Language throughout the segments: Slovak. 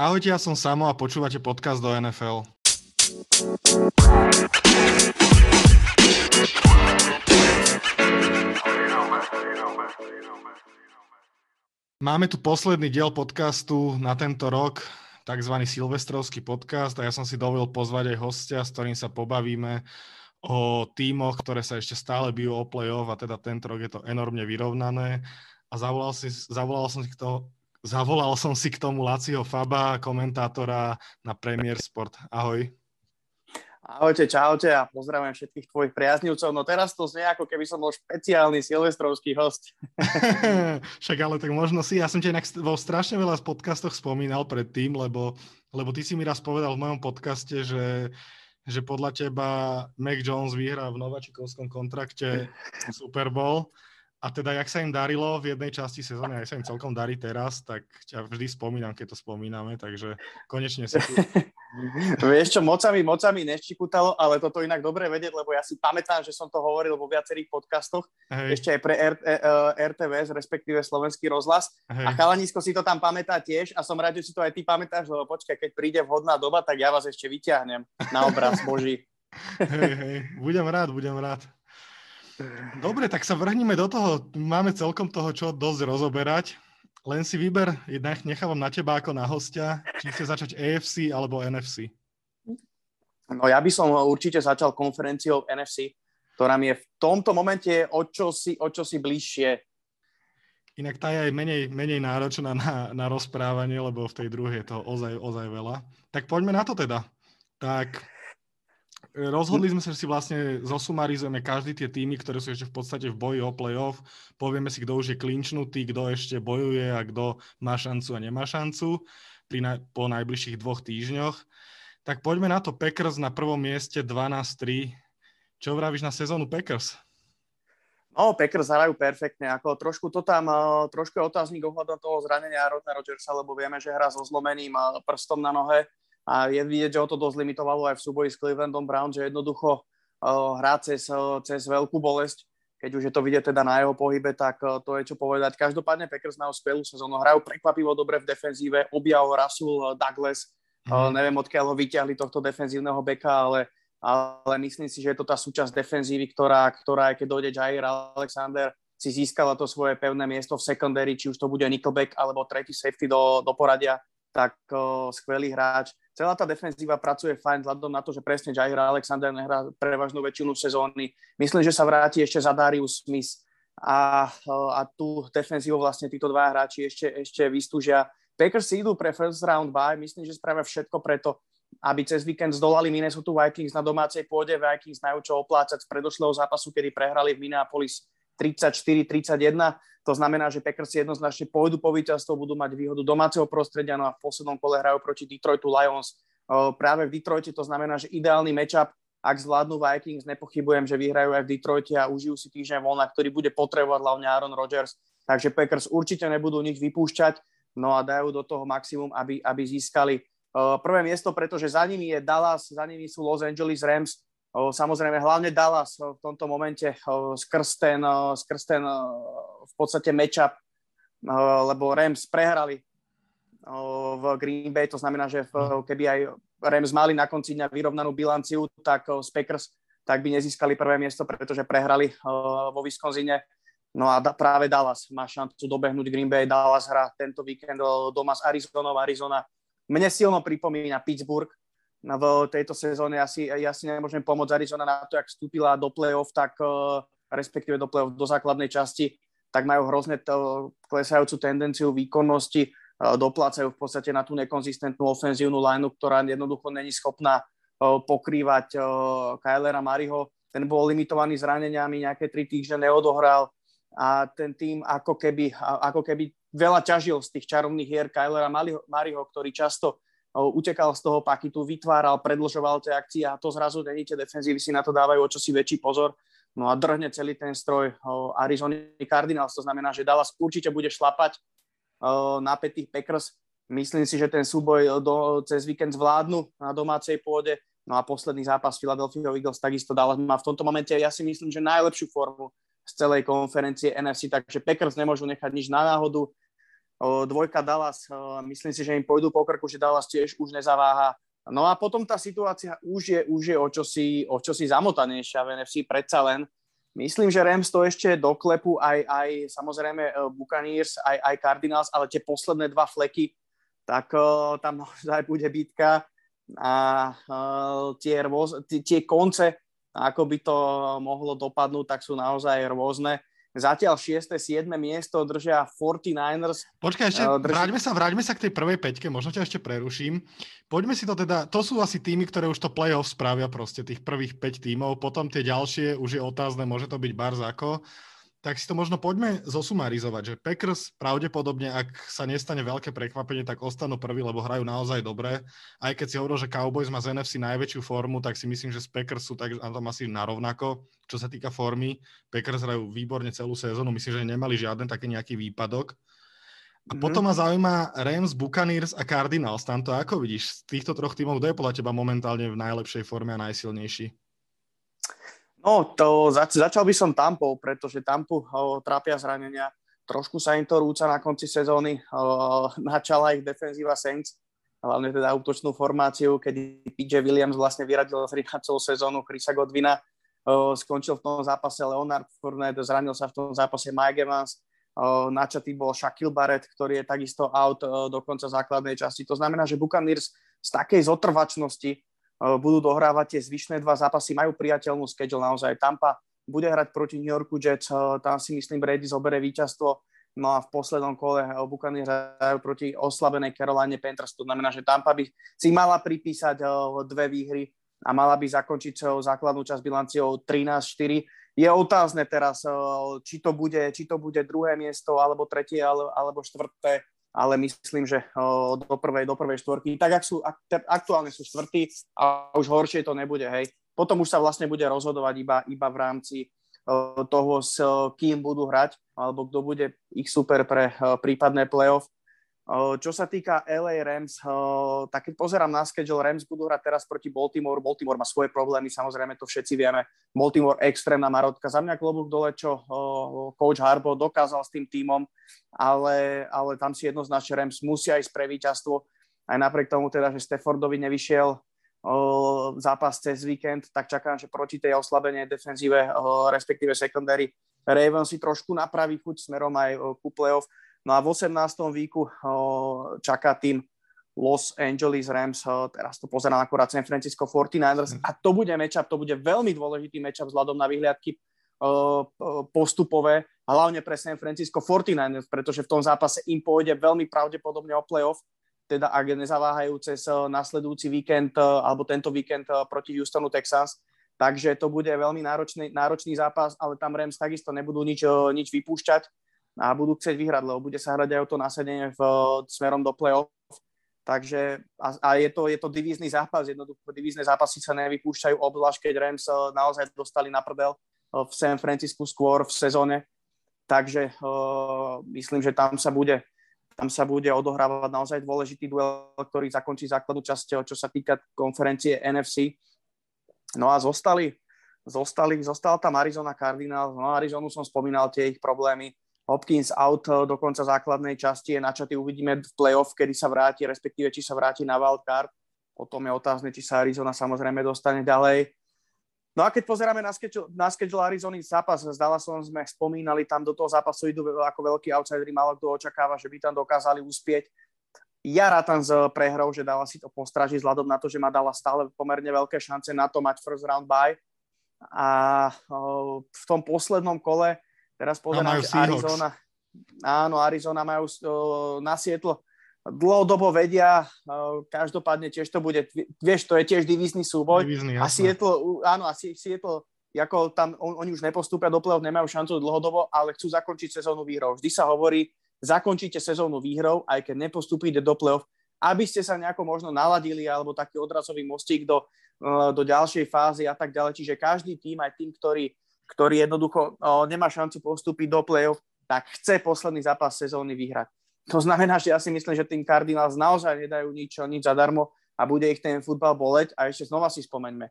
Ahojte, ja som Samo a počúvate podcast do NFL. Máme tu posledný diel podcastu na tento rok, tzv. silvestrovský podcast a ja som si dovolil pozvať aj hostia, s ktorým sa pobavíme o tímoch, ktoré sa ešte stále bijú o play-off a teda tento rok je to enormne vyrovnané a zavolal, si, zavolal som si toho, Zavolal som si k tomu Laciho Faba, komentátora na Premier Sport. Ahoj. Ahojte, čaute a pozdravujem všetkých tvojich priaznivcov. No teraz to znie ako keby som bol špeciálny silvestrovský host. Však ale tak možno si, ja som ťa vo strašne veľa podcastoch spomínal predtým, lebo, lebo ty si mi raz povedal v mojom podcaste, že, že podľa teba Mac Jones vyhrá v nováčikovskom kontrakte Super Bowl a teda, jak sa im darilo v jednej časti sezóny, aj sa im celkom darí teraz, tak ťa vždy spomínam, keď to spomíname, takže konečne si tu. Vieš čo, mocami, mocami neščikutalo, ale toto inak dobre vedieť, lebo ja si pamätám, že som to hovoril vo viacerých podcastoch, Hej. ešte aj pre R, e, RTVS, respektíve Slovenský rozhlas. Hej. A chalanisko si to tam pamätá tiež a som rád, že si to aj ty pamätáš, lebo počkaj, keď príde vhodná doba, tak ja vás ešte vyťahnem na obraz Boží. Hej, hej, budem rád, budem rád. Dobre, tak sa vrhneme do toho. Máme celkom toho, čo dosť rozoberať. Len si vyber, nechávam na teba ako na hostia, či chce začať AFC alebo NFC. No ja by som určite začal konferenciou NFC, ktorá mi je v tomto momente o čosi, o čosi bližšie. Inak tá je aj menej, menej náročná na, na rozprávanie, lebo v tej druhej je toho ozaj, ozaj veľa. Tak poďme na to teda. Tak rozhodli sme sa, že si vlastne zosumarizujeme každý tie týmy, ktoré sú ešte v podstate v boji o playoff. Povieme si, kto už je klinčnutý, kto ešte bojuje a kto má šancu a nemá šancu pri na, po najbližších dvoch týždňoch. Tak poďme na to. Packers na prvom mieste 12-3. Čo vravíš na sezónu Packers? No, Packers hrajú perfektne. Ako trošku to tam, eh, trošku je otáznik ohľadom toho zranenia Rodna Rodgersa, lebo vieme, že hrá so zlomeným eh, prstom na nohe a je vidieť, že ho to dosť limitovalo aj v súboji s Clevelandom Brown, že jednoducho uh, hrá cez, uh, cez veľkú bolesť, keď už je to vidieť teda na jeho pohybe, tak uh, to je čo povedať. Každopádne Packers majú skvelú sezónu, hrajú prekvapivo dobre v defenzíve, objav Russell Douglas, mm. neviem odkiaľ ho vyťahli tohto defenzívneho beka, ale, ale myslím si, že je to tá súčasť defenzívy, ktorá, ktorá aj keď dojde Jair Alexander, si získala to svoje pevné miesto v secondary, či už to bude nickelback alebo tretí safety do, do poradia, tak uh, skvelý hráč celá tá defenzíva pracuje fajn vzhľadom na to, že presne Jair Alexander nehrá prevažnú väčšinu sezóny. Myslím, že sa vráti ešte za Darius Smith a, a tú defenzívu vlastne títo dva hráči ešte, ešte vystúžia. Packers si idú pre first round bye, myslím, že spravia všetko preto, aby cez víkend zdolali Minnesota Vikings na domácej pôde. Vikings majú čo oplácať z predošlého zápasu, kedy prehrali v Minneapolis 34-31. To znamená, že Packers jednoznačne pôjdu po víťazstvo, budú mať výhodu domáceho prostredia, no a v poslednom kole hrajú proti Detroitu Lions práve v Detroite. To znamená, že ideálny matchup, ak zvládnu Vikings, nepochybujem, že vyhrajú aj v Detroite a užijú si týždeň voľna, ktorý bude potrebovať hlavne Aaron Rodgers. Takže Packers určite nebudú nič vypúšťať, no a dajú do toho maximum, aby, aby získali prvé miesto, pretože za nimi je Dallas, za nimi sú Los Angeles Rams, Samozrejme, hlavne Dallas v tomto momente skrz ten, skrz ten v podstate matchup, lebo Rams prehrali v Green Bay, to znamená, že keby aj Rams mali na konci dňa vyrovnanú bilanciu, tak z Packers tak by nezískali prvé miesto, pretože prehrali vo Wisconsine. No a práve Dallas má šancu dobehnúť Green Bay. Dallas hrá tento víkend doma s Arizonou. Arizona mne silno pripomína Pittsburgh, v tejto sezóne. Ja si, ja si nemôžem pomôcť Arizona na to, ak vstúpila do play-off, tak uh, respektíve do play-off do základnej časti, tak majú hrozne to, klesajúcu tendenciu výkonnosti, uh, doplácajú v podstate na tú nekonzistentnú ofenzívnu lineu, ktorá jednoducho není schopná uh, pokrývať Kylera Mariho. Ten bol limitovaný zraneniami, nejaké tri týždne neodohral a ten tým ako keby, ako keby veľa ťažil z tých čarovných hier Kylera Mariho, ktorý často utekal z toho pakitu, vytváral, predlžoval tie akcie a to zrazu není tie defenzívy si na to dávajú o čosi väčší pozor. No a drhne celý ten stroj Arizona Cardinals, to znamená, že Dallas určite bude šlapať na petých Packers. Myslím si, že ten súboj do, cez víkend zvládnu na domácej pôde. No a posledný zápas Philadelphia Eagles takisto Dallas má v tomto momente, ja si myslím, že najlepšiu formu z celej konferencie NFC, takže Packers nemôžu nechať nič na náhodu dvojka Dallas, myslím si, že im pôjdu po krku, že Dallas tiež už nezaváha. No a potom tá situácia už je, už je o čosi, o čosi zamotanejšia v NFC, predsa len. Myslím, že Rams to ešte doklepu aj, aj samozrejme Buccaneers, aj, aj Cardinals, ale tie posledné dva fleky, tak uh, tam naozaj bude bitka a uh, tie, rôz, tie, tie konce, ako by to mohlo dopadnúť, tak sú naozaj rôzne. Zatiaľ 6. 7. miesto držia 49ers. Počkaj, ešte uh, drži... vráťme, sa, vráťme sa k tej prvej peťke, možno ťa ešte preruším. Poďme si to teda, to sú asi týmy, ktoré už to playoff spravia proste, tých prvých 5 tímov, potom tie ďalšie už je otázne, môže to byť Barzako tak si to možno poďme zosumarizovať, že Packers pravdepodobne, ak sa nestane veľké prekvapenie, tak ostanú prví, lebo hrajú naozaj dobre. Aj keď si hovoril, že Cowboys má z NFC najväčšiu formu, tak si myslím, že z Packers sú tak, tam asi narovnako, čo sa týka formy. Packers hrajú výborne celú sezónu, myslím, že nemali žiaden taký nejaký výpadok. A mm-hmm. potom ma zaujíma Rams, Buccaneers a Cardinals. Tamto ako vidíš? Z týchto troch tímov, kto je podľa teba momentálne v najlepšej forme a najsilnejší? No, to zač- začal by som Tampou, pretože Tampu o, trápia zranenia. Trošku sa im to rúca na konci sezóny. O, načala ich defenzíva Saints, hlavne teda útočnú formáciu, kedy PJ Williams vlastne vyradil z celú sezónu Chrisa Godvina. O, skončil v tom zápase Leonard Fournette, zranil sa v tom zápase Mike Evans. O, načatý bol Shaquille Barrett, ktorý je takisto out o, do konca základnej časti. To znamená, že Buccaneers z takej zotrvačnosti budú dohrávať tie zvyšné dva zápasy, majú priateľnú schedule naozaj. Tampa bude hrať proti New Yorku Jets, eh, tam si myslím Brady zobere víťazstvo, no a v poslednom kole eh, Buccaneers hrajú proti oslabenej Caroline Panthers, to znamená, že Tampa by si mala pripísať dve výhry a mala by zakončiť svojou základnú časť bilanciou 13-4. Je otázne teraz, či to bude, či to bude druhé miesto, alebo tretie, alebo štvrté ale myslím, že do prvej, do prvej štvorky, tak ak sú, ak, aktuálne sú štvrtí a už horšie to nebude, hej. Potom už sa vlastne bude rozhodovať iba, iba v rámci toho, s kým budú hrať, alebo kto bude ich super pre prípadné playoff. Čo sa týka LA Rams, tak keď pozerám na schedule, Rams budú hrať teraz proti Baltimore. Baltimore má svoje problémy, samozrejme to všetci vieme. Baltimore extrémna marotka. Za mňa klobúk dole, čo coach Harbo dokázal s tým tímom, ale, ale tam si jednoznačne Rams musia ísť pre víťazstvo. Aj napriek tomu teda, že Staffordovi nevyšiel zápas cez víkend, tak čakám, že proti tej oslabenej defenzíve, respektíve secondary, Ravens si trošku napraví chuť smerom aj ku playoff No a v 18. víku čaká tým Los Angeles Rams, teraz to pozerám akurát San Francisco 49ers mhm. a to bude matchup, to bude veľmi dôležitý matchup vzhľadom na vyhliadky postupové, hlavne pre San Francisco 49ers, pretože v tom zápase im pôjde veľmi pravdepodobne o playoff, teda ak nezaváhajú cez nasledujúci víkend alebo tento víkend proti Houstonu Texans, takže to bude veľmi náročný, náročný zápas, ale tam Rams takisto nebudú nič, nič vypúšťať a budú chcieť vyhrať, lebo bude sa hrať aj o to nasadenie v, smerom do play-off. Takže a, a je, to, je to divízny zápas, jednoducho divízne zápasy sa nevypúšťajú, obzvlášť keď Rams eh, naozaj dostali na prdel eh, v San Francisco skôr v sezóne. Takže uh, myslím, že tam sa bude tam sa bude odohrávať naozaj dôležitý duel, ktorý zakončí základnú časť, čo sa týka konferencie NFC. No a zostali, zostali, zostala tam Arizona Cardinals, no Arizonu som spomínal tie ich problémy, Hopkins out eh, do konca základnej časti je načatý, uvidíme v playoff, kedy sa vráti, respektíve či sa vráti na wildcard. Potom je otázne, či sa Arizona samozrejme dostane ďalej. No a keď pozeráme na schedule, na schedule Arizony zápas s Dallasom, sme spomínali, tam do toho zápasu idú ako veľký outsidery, málo kto očakáva, že by tam dokázali uspieť. Ja rátam s prehrou, že Dallas si to postraží vzhľadom na to, že má Dallas stále pomerne veľké šance na to mať first round bye. A eh, v tom poslednom kole Teraz pozerám, že Arizona, áno, Arizona majú uh, na Sietlo dlhodobo vedia, každopádne tiež to bude, vieš, to je tiež divízny súboj. Divízny, a Sietlo, áno, a Sietlo, ako tam, on, oni už nepostúpia do play nemajú šancu dlhodobo, ale chcú zakončiť sezónu výhrou. Vždy sa hovorí, zakončíte sezónu výhrou, aj keď nepostúpite do play aby ste sa nejako možno naladili alebo taký odrazový mostík do, do ďalšej fázy a tak ďalej. Čiže každý tým, aj tým, ktorý ktorý jednoducho o, nemá šancu postúpiť do play-off, tak chce posledný zápas sezóny vyhrať. To znamená, že ja si myslím, že tým Cardinals naozaj nedajú nič, nič zadarmo a bude ich ten futbal boleť. A ešte znova si spomeňme.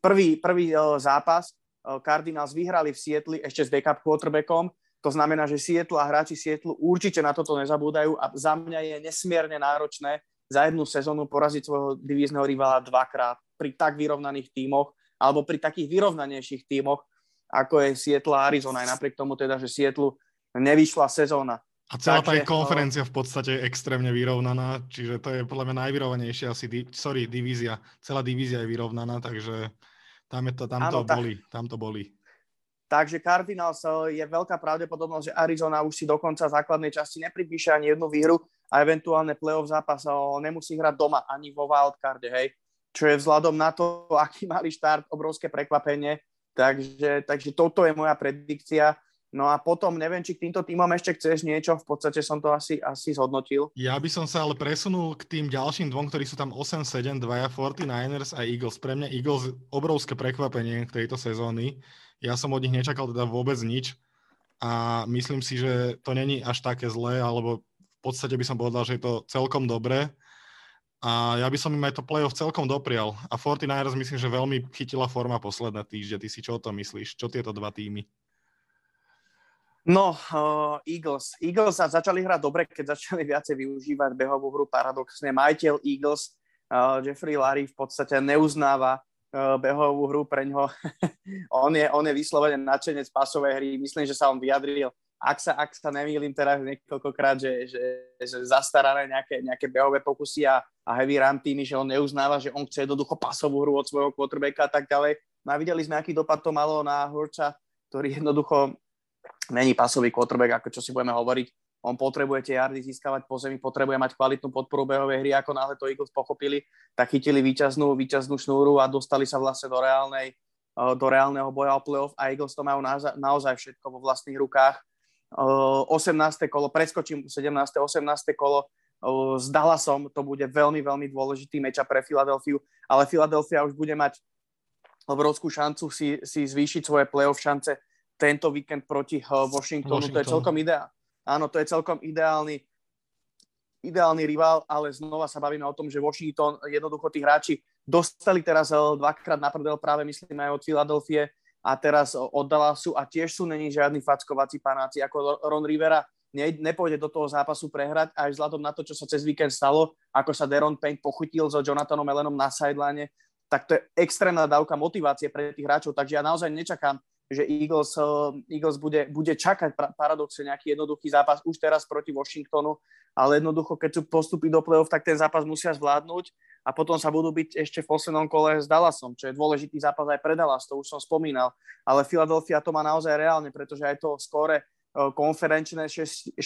Prvý, prvý o, zápas o, Cardinals vyhrali v Sietli ešte s backup quarterbackom To znamená, že Seattle a hráči Seattle určite na toto nezabúdajú a za mňa je nesmierne náročné za jednu sezónu poraziť svojho divízneho rivala dvakrát pri tak vyrovnaných tímoch alebo pri takých vyrovnanejších tímoch, ako je Seattle a Arizona, aj napriek tomu teda, že Seattle nevyšla sezóna. A celá Takže, tá konferencia v podstate je extrémne vyrovnaná, čiže to je podľa mňa najvyrovnanejšia asi, di- sorry, divízia. Celá divízia je vyrovnaná, takže tam, je to, tam Áno, to boli. Tam to boli. Takže Cardinals je veľká pravdepodobnosť, že Arizona už si do konca základnej časti nepripíše ani jednu výhru a eventuálne playoff zápas nemusí hrať doma ani vo wildcarde, hej. Čo je vzhľadom na to, aký mali štart, obrovské prekvapenie. Takže, takže toto je moja predikcia. No a potom neviem, či k týmto týmom ešte chceš niečo, v podstate som to asi, asi zhodnotil. Ja by som sa ale presunul k tým ďalším dvom, ktorí sú tam 8-7, dvaja 49ers a Eagles. Pre mňa Eagles obrovské prekvapenie tejto sezóny. Ja som od nich nečakal teda vôbec nič a myslím si, že to není až také zlé, alebo v podstate by som povedal, že je to celkom dobré. A ja by som im aj to playoff celkom doprial. A 49ers myslím, že veľmi chytila forma posledné týždne. Ty si čo o tom myslíš? Čo tieto dva týmy? No, uh, Eagles. Eagles sa začali hrať dobre, keď začali viacej využívať behovú hru. Paradoxne, majiteľ Eagles, uh, Jeffrey Larry, v podstate neuznáva Eh, behovú hru pre ňo. on, je, on je vyslovene nadšenec pasovej hry. Myslím, že sa on vyjadril, ak sa, ak sa nemýlim teraz niekoľkokrát, že, že, že zastarané nejaké, nejaké behové pokusy a, a heavy run týmy, že on neuznáva, že on chce jednoducho pasovú hru od svojho quarterbacka a tak ďalej. No a videli sme, aký dopad to malo na Hurča, ktorý jednoducho není pasový quarterback, ako čo si budeme hovoriť on potrebuje tie jardy získavať po zemi, potrebuje mať kvalitnú podporu behovej hry, ako náhle to Eagles pochopili, tak chytili výťaznú, výťaznú šnúru a dostali sa vlastne do reálnej eh, do reálneho boja o playoff a Eagles to majú naozaj, všetko vo vlastných rukách. 18. Eh, kolo, preskočím 17. 18. kolo s Dallasom, to bude veľmi, veľmi dôležitý meča pre Filadelfiu, ale Filadelfia už bude mať obrovskú šancu si, si zvýšiť svoje playoff šance tento víkend proti Washingtonu. Washington. To je celkom ideálne Áno, to je celkom ideálny, ideálny rival, ale znova sa bavíme o tom, že Washington, jednoducho tí hráči dostali teraz eh, dvakrát na prdel práve myslím aj od Philadelphia a teraz od Dallasu a tiež sú není žiadni fackovací panáci ako Ron Rivera ne, nepôjde do toho zápasu prehrať aj vzhľadom na to, čo sa cez víkend stalo, ako sa Deron Payne pochutil so Jonathanom Ellenom na sideline, tak to je extrémna dávka motivácie pre tých hráčov, takže ja naozaj nečakám že Eagles, uh, Eagles bude, bude čakať paradoxne nejaký jednoduchý zápas už teraz proti Washingtonu, ale jednoducho, keď sú postupí do play-off, tak ten zápas musia zvládnuť a potom sa budú byť ešte v poslednom kole s Dallasom, čo je dôležitý zápas aj pre Dallas, to už som spomínal. Ale Philadelphia to má naozaj reálne, pretože aj to skóre uh, konferenčné 6-4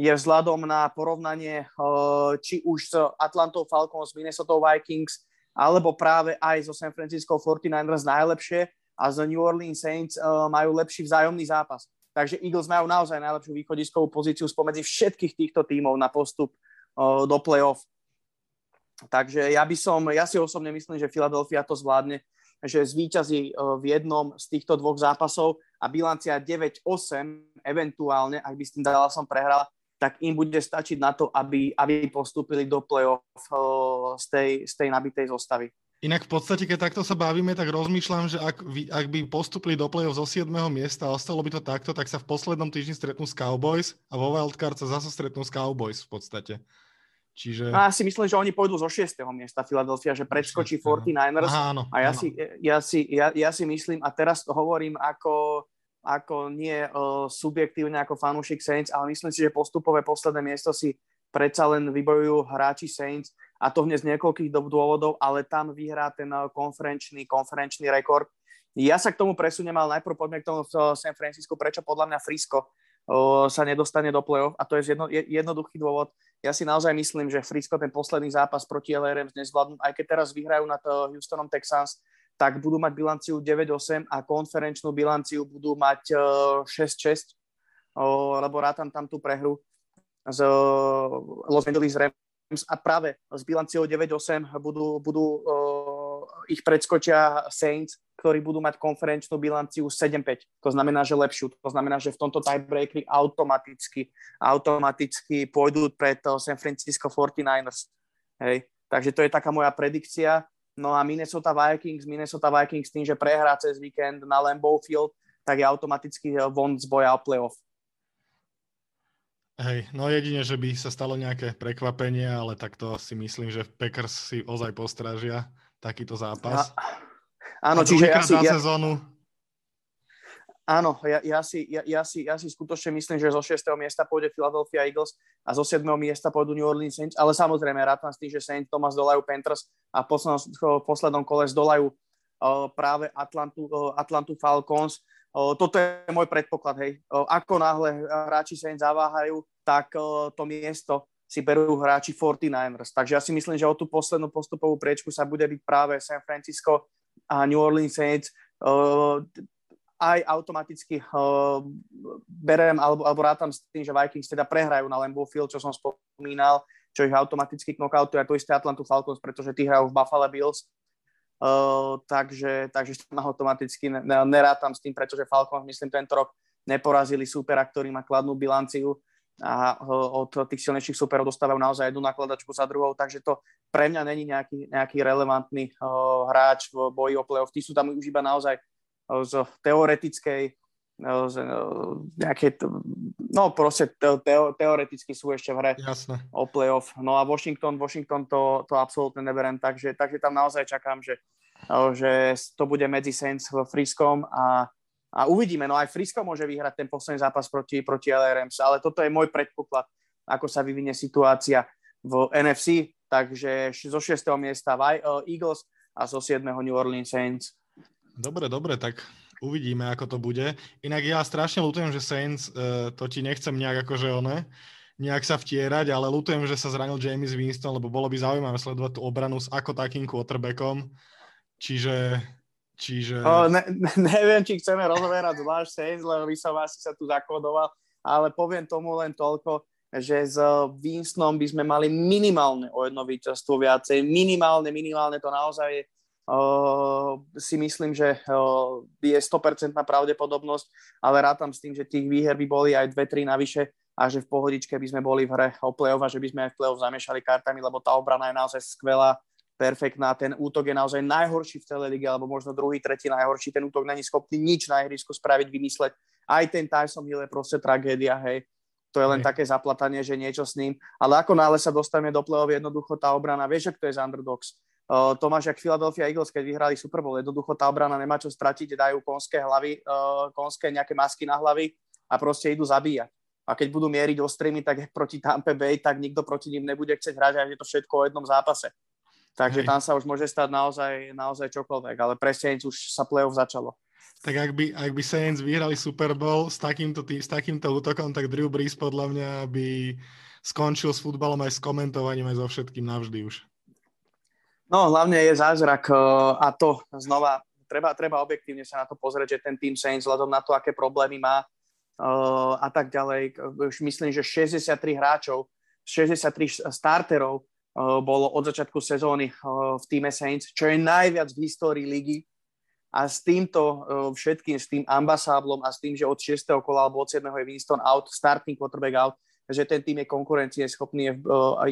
je vzhľadom na porovnanie uh, či už s Atlantou Falcons, Minnesota Vikings, alebo práve aj so San Francisco 49ers najlepšie, a z New Orleans Saints uh, majú lepší vzájomný zápas. Takže Eagles majú naozaj najlepšiu východiskovú pozíciu spomedzi všetkých týchto tímov na postup do play-off. Takže ja by som, ja si osobne myslím, že Philadelphia to zvládne, že zvíťazí v jednom z týchto dvoch zápasov a bilancia 9-8 eventuálne, ak by s tým Dallasom prehral, tak im bude stačiť na to, aby, aby postúpili do play-off uh, z, tej, z tej nabitej zostavy. Inak v podstate, keď takto sa bavíme, tak rozmýšľam, že ak, ak by postupili do play-off zo 7. miesta a ostalo by to takto, tak sa v poslednom týždni stretnú s Cowboys a vo wildcard sa zase stretnú s Cowboys v podstate. Čiže... A ja si myslím, že oni pôjdu zo 6. miesta Philadelphia, že predskočí 49ers. Aha, áno, a ja, áno. Si, ja, si, ja, ja si myslím, a teraz to hovorím ako, ako nie uh, subjektívne ako fanúšik Saints, ale myslím si, že postupové posledné miesto si predsa len vybojujú hráči Saints a to hneď z niekoľkých dôvodov, ale tam vyhrá ten eh, konferenčný, konferenčný rekord. Ja sa k tomu presuniem, ale najprv poďme k tomu v San Francisco, prečo podľa mňa Frisco uh, sa nedostane do play-off a to je jedno, jednoduchý dôvod. Ja si naozaj myslím, že Frisco ten posledný zápas proti LRM nezvládnu, aj keď teraz vyhrajú nad Houstonom Texans, tak budú mať bilanciu 9-8 a konferenčnú bilanciu budú mať uh, 6-6, uh, lebo rátam tam tú prehru z Los Angeles Rams a práve s bilanciou 9-8 budú, budú uh, ich predskočia Saints, ktorí budú mať konferenčnú bilanciu 7-5. To znamená, že lepšiu. To znamená, že v tomto tiebreakeri automaticky, automaticky pôjdu pred San Francisco 49ers. Hej. Takže to je taká moja predikcia. No a Minnesota Vikings, Minnesota Vikings tým, že prehrá cez víkend na Lambeau Field, tak je automaticky von z boja o playoff. Hej, no jedine, že by sa stalo nejaké prekvapenie, ale tak to si myslím, že Packers si ozaj postražia takýto zápas. A, áno, čiže ja si... Ja, sezónu. Áno, ja, ja, si, ja, ja, si, ja si skutočne myslím, že zo 6. miesta pôjde Philadelphia Eagles a zo 7. miesta pôjdu New Orleans Saints, ale samozrejme rátam s tým, že Saints Thomas dolajú Panthers a v poslednom, v poslednom kole zdolajú uh, práve Atlantu, uh, Atlantu Falcons toto je môj predpoklad, hej. Ako náhle hráči sa im zaváhajú, tak to miesto si berú hráči 49ers. Takže ja si myslím, že o tú poslednú postupovú priečku sa bude byť práve San Francisco a New Orleans Saints. Aj automaticky berem alebo, alebo rátam s tým, že Vikings teda prehrajú na Lambeau Field, čo som spomínal, čo ich automaticky knockoutuje a to isté Atlantu Falcons, pretože tí hrajú v Buffalo Bills Uh, takže, takže tam automaticky nerátam s tým, pretože Falcons, myslím, tento rok neporazili supera, ktorý má kladnú bilanciu a uh, od tých silnejších superov dostávajú naozaj jednu nakladačku za druhou, takže to pre mňa není nejaký, nejaký relevantný uh, hráč v boji o playoff. Tí sú tam už iba naozaj uh, z teoretickej z nejaké, no proste teo, teoreticky sú ešte v hre Jasne. o playoff. No a Washington, Washington to, to absolútne neberem, takže, takže tam naozaj čakám, že, že to bude medzi Saints v Friskom a, a uvidíme. No aj Frisko môže vyhrať ten posledný zápas proti, proti LRMs, ale toto je môj predpoklad, ako sa vyvinie situácia v NFC, takže zo 6. miesta Eagles a zo 7. New Orleans Saints. Dobre, dobre, tak Uvidíme, ako to bude. Inak ja strašne ľutujem, že Saints, uh, to ti nechcem nejak akože one, nejak sa vtierať, ale ľutujem, že sa zranil James Winston, lebo bolo by zaujímavé sledovať tú obranu s ako takým quarterbackom. Čiže... čiže... O, ne, neviem, či chceme rozoberať zvlášť Saints, lebo by som asi sa tu zakodoval, ale poviem tomu len toľko, že s Winstonom by sme mali minimálne o jedno víťazstvo viacej. Minimálne, minimálne to naozaj je si myslím, že uh, je 100% pravdepodobnosť, ale rátam s tým, že tých výher by boli aj 2-3 navyše a že v pohodičke by sme boli v hre o play-off a že by sme aj v play-off zamiešali kartami, lebo tá obrana je naozaj skvelá, perfektná, ten útok je naozaj najhorší v celej lige, alebo možno druhý, tretí najhorší, ten útok není schopný nič na ihrisku spraviť, vymysleť. Aj ten Tyson Hill je proste tragédia, hej. To je len hej. také zaplatanie, že niečo s ním. Ale ako náhle sa dostaneme do play-off, jednoducho tá obrana, vieš, ak to je z underdogs Uh, to máš jak Philadelphia Eagles, keď vyhrali Super Bowl. Jednoducho tá obrana nemá čo stratiť, dajú konské hlavy, uh, konské nejaké masky na hlavy a proste idú zabíjať. A keď budú mieriť ostrými, tak proti Tampa Bay, tak nikto proti ním nebude chcieť hrať a je to všetko o jednom zápase. Takže Hej. tam sa už môže stať naozaj, naozaj čokoľvek, ale pre Saints už sa playoff začalo. Tak ak by, ak by Saints vyhrali Super Bowl s takýmto, tý, s takýmto útokom, tak Drew Brees podľa mňa by skončil s futbalom aj s komentovaním, aj so všetkým navždy už. No, hlavne je zázrak eh, a to znova, treba, treba objektívne sa na to pozrieť, že ten Team Saints vzhľadom na to, aké problémy má uh, a tak ďalej. Už myslím, že 63 hráčov, 63 starterov uh, bolo od začiatku sezóny v týme Saints, čo je najviac v histórii ligy. A s týmto všetkým, s tým ambasáblom a s tým, že od 6. kola alebo od 7. je Winston out, starting quarterback out, že ten tým je konkurencie schopný, je,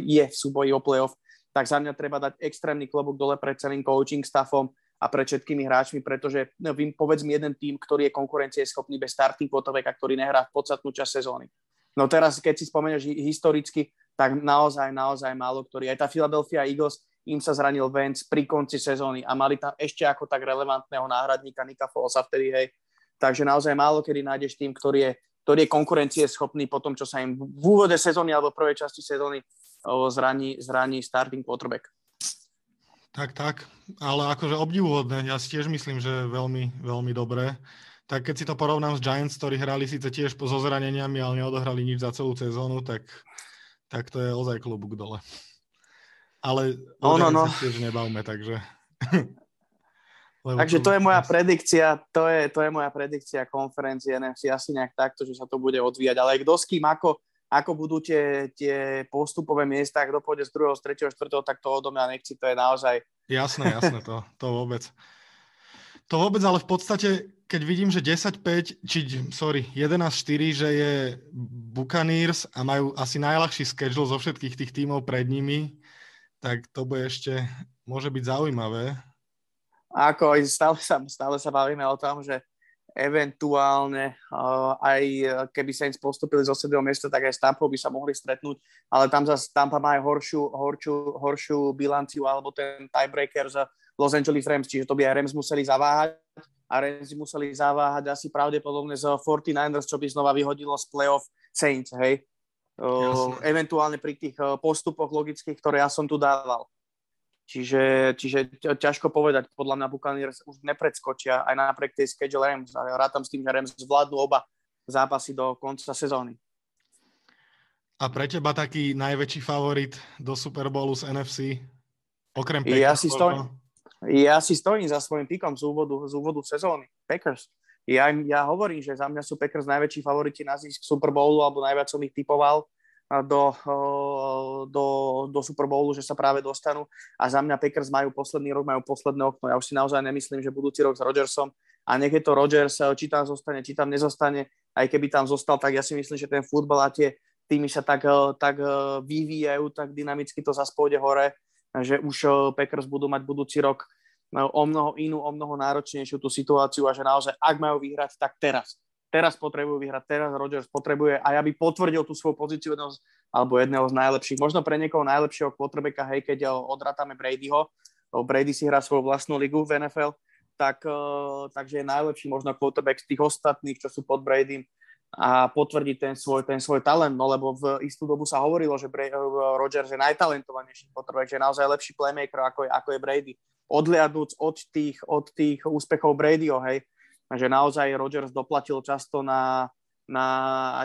je v súboji o playoff tak za mňa treba dať extrémny klobúk dole pred celým coaching staffom a pred všetkými hráčmi, pretože no, vím, povedz mi jeden tým, ktorý je konkurencieschopný bez starting quarterbacka, ktorý nehrá v podstatnú časť sezóny. No teraz, keď si spomenieš historicky, tak naozaj, naozaj málo ktorý. Aj tá Philadelphia Eagles, im sa zranil Vance pri konci sezóny a mali tam ešte ako tak relevantného náhradníka Nika Fossa vtedy, hej. Takže naozaj málo kedy nájdeš tým, ktorý je, ktorý je konkurencieschopný po tom, čo sa im v úvode sezóny alebo prvej časti sezóny zraní, zraní starting quarterback. Tak, tak, ale akože obdivuhodné, ja si tiež myslím, že veľmi, veľmi dobré. Tak keď si to porovnám s Giants, ktorí hrali síce tiež so zraneniami, ale neodohrali nič za celú sezónu, tak, tak to je ozaj klobúk dole. Ale no, no, no. tiež nebavme, takže... takže to je moja predikcia, to je, to je moja predikcia konferencie NFC asi nejak takto, že sa to bude odvíjať, ale kto s kým ako, ako budú tie, tie postupové miesta, kto pôjde z druhého, z tretieho, štvrtého, tak to odo mňa nechci, to je naozaj... Jasné, jasné, to, to vôbec. To vôbec, ale v podstate, keď vidím, že 10-5, či, sorry, 11-4, že je Buccaneers a majú asi najľahší schedule zo všetkých tých tímov pred nimi, tak to bude ešte, môže byť zaujímavé. Ako stále sa, stále sa bavíme o tom, že eventuálne uh, aj keby Saints postupili zo 7. miesta, tak aj s Tampou by sa mohli stretnúť, ale tam zase Tampa má aj horšiu, horšiu, horšiu bilanciu alebo ten tiebreaker za Los Angeles Rams, čiže to by aj Rams museli zaváhať a Rams museli zaváhať asi pravdepodobne z 49ers, čo by znova vyhodilo z playoff Saints, hej. Uh, eventuálne pri tých postupoch logických, ktoré ja som tu dával. Čiže, čiže ťažko povedať, podľa mňa Buccaneers už nepredskočia aj napriek tej schedule Rams. A rátam s tým, že Rams zvládnu oba zápasy do konca sezóny. A pre teba taký najväčší favorit do Super Bowlu z NFC? Okrem Packers? Ja si, stojím, ja si stojím za svojím pikom z úvodu, z úvodu sezóny. Packers. Ja, ja hovorím, že za mňa sú Packers najväčší favoriti na zisk Super Bowlu, alebo najviac som ich typoval do, do, do Super Bowlu, že sa práve dostanú. A za mňa Packers majú posledný rok, majú posledné okno. Ja už si naozaj nemyslím, že budúci rok s Rodgersom. A nech je to Rodgers, či tam zostane, či tam nezostane, aj keby tam zostal, tak ja si myslím, že ten futbal a tie týmy sa tak, tak vyvíjajú, tak dynamicky to zase hore, že už Packers budú mať budúci rok o mnoho inú, o mnoho náročnejšiu tú situáciu a že naozaj, ak majú vyhrať, tak teraz teraz potrebujú vyhrať, teraz Rodgers potrebuje aj aby potvrdil tú svoju pozíciu jedného z, alebo jedného z najlepších, možno pre niekoho najlepšieho quarterbacka, hej, keď odratáme Bradyho, Brady si hrá svoju vlastnú ligu v NFL, tak, takže je najlepší možno quarterback z tých ostatných, čo sú pod Bradym a potvrdiť ten svoj, ten svoj talent, no lebo v istú dobu sa hovorilo, že Bra- Rodgers je najtalentovanejší quarterback, že je naozaj lepší playmaker, ako je, ako je Brady. Odliadnúc od tých, od tých úspechov Bradyho, hej, že naozaj Rodgers doplatil často na, na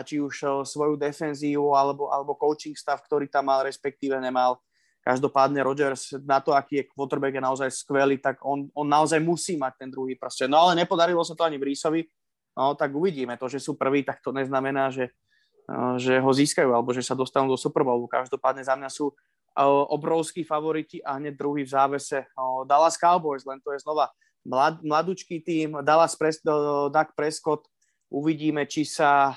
či už eh, svoju defenzívu alebo, alebo coaching stav, ktorý tam mal, respektíve nemal. Každopádne Rodgers na to, aký je quarterback, je naozaj skvelý, tak on, on naozaj musí mať ten druhý prst. No ale nepodarilo sa to ani Brísovi, no tak uvidíme. To, že sú prví, tak to neznamená, že, eh, že ho získajú alebo že sa dostanú do Super Bowlu. Každopádne za mňa sú eh, obrovskí favoriti a hneď druhý v závese Dallas Cowboys, len to je znova mlad, mladúčký tým, Dallas Pres, Doug Prescott, uvidíme, či sa,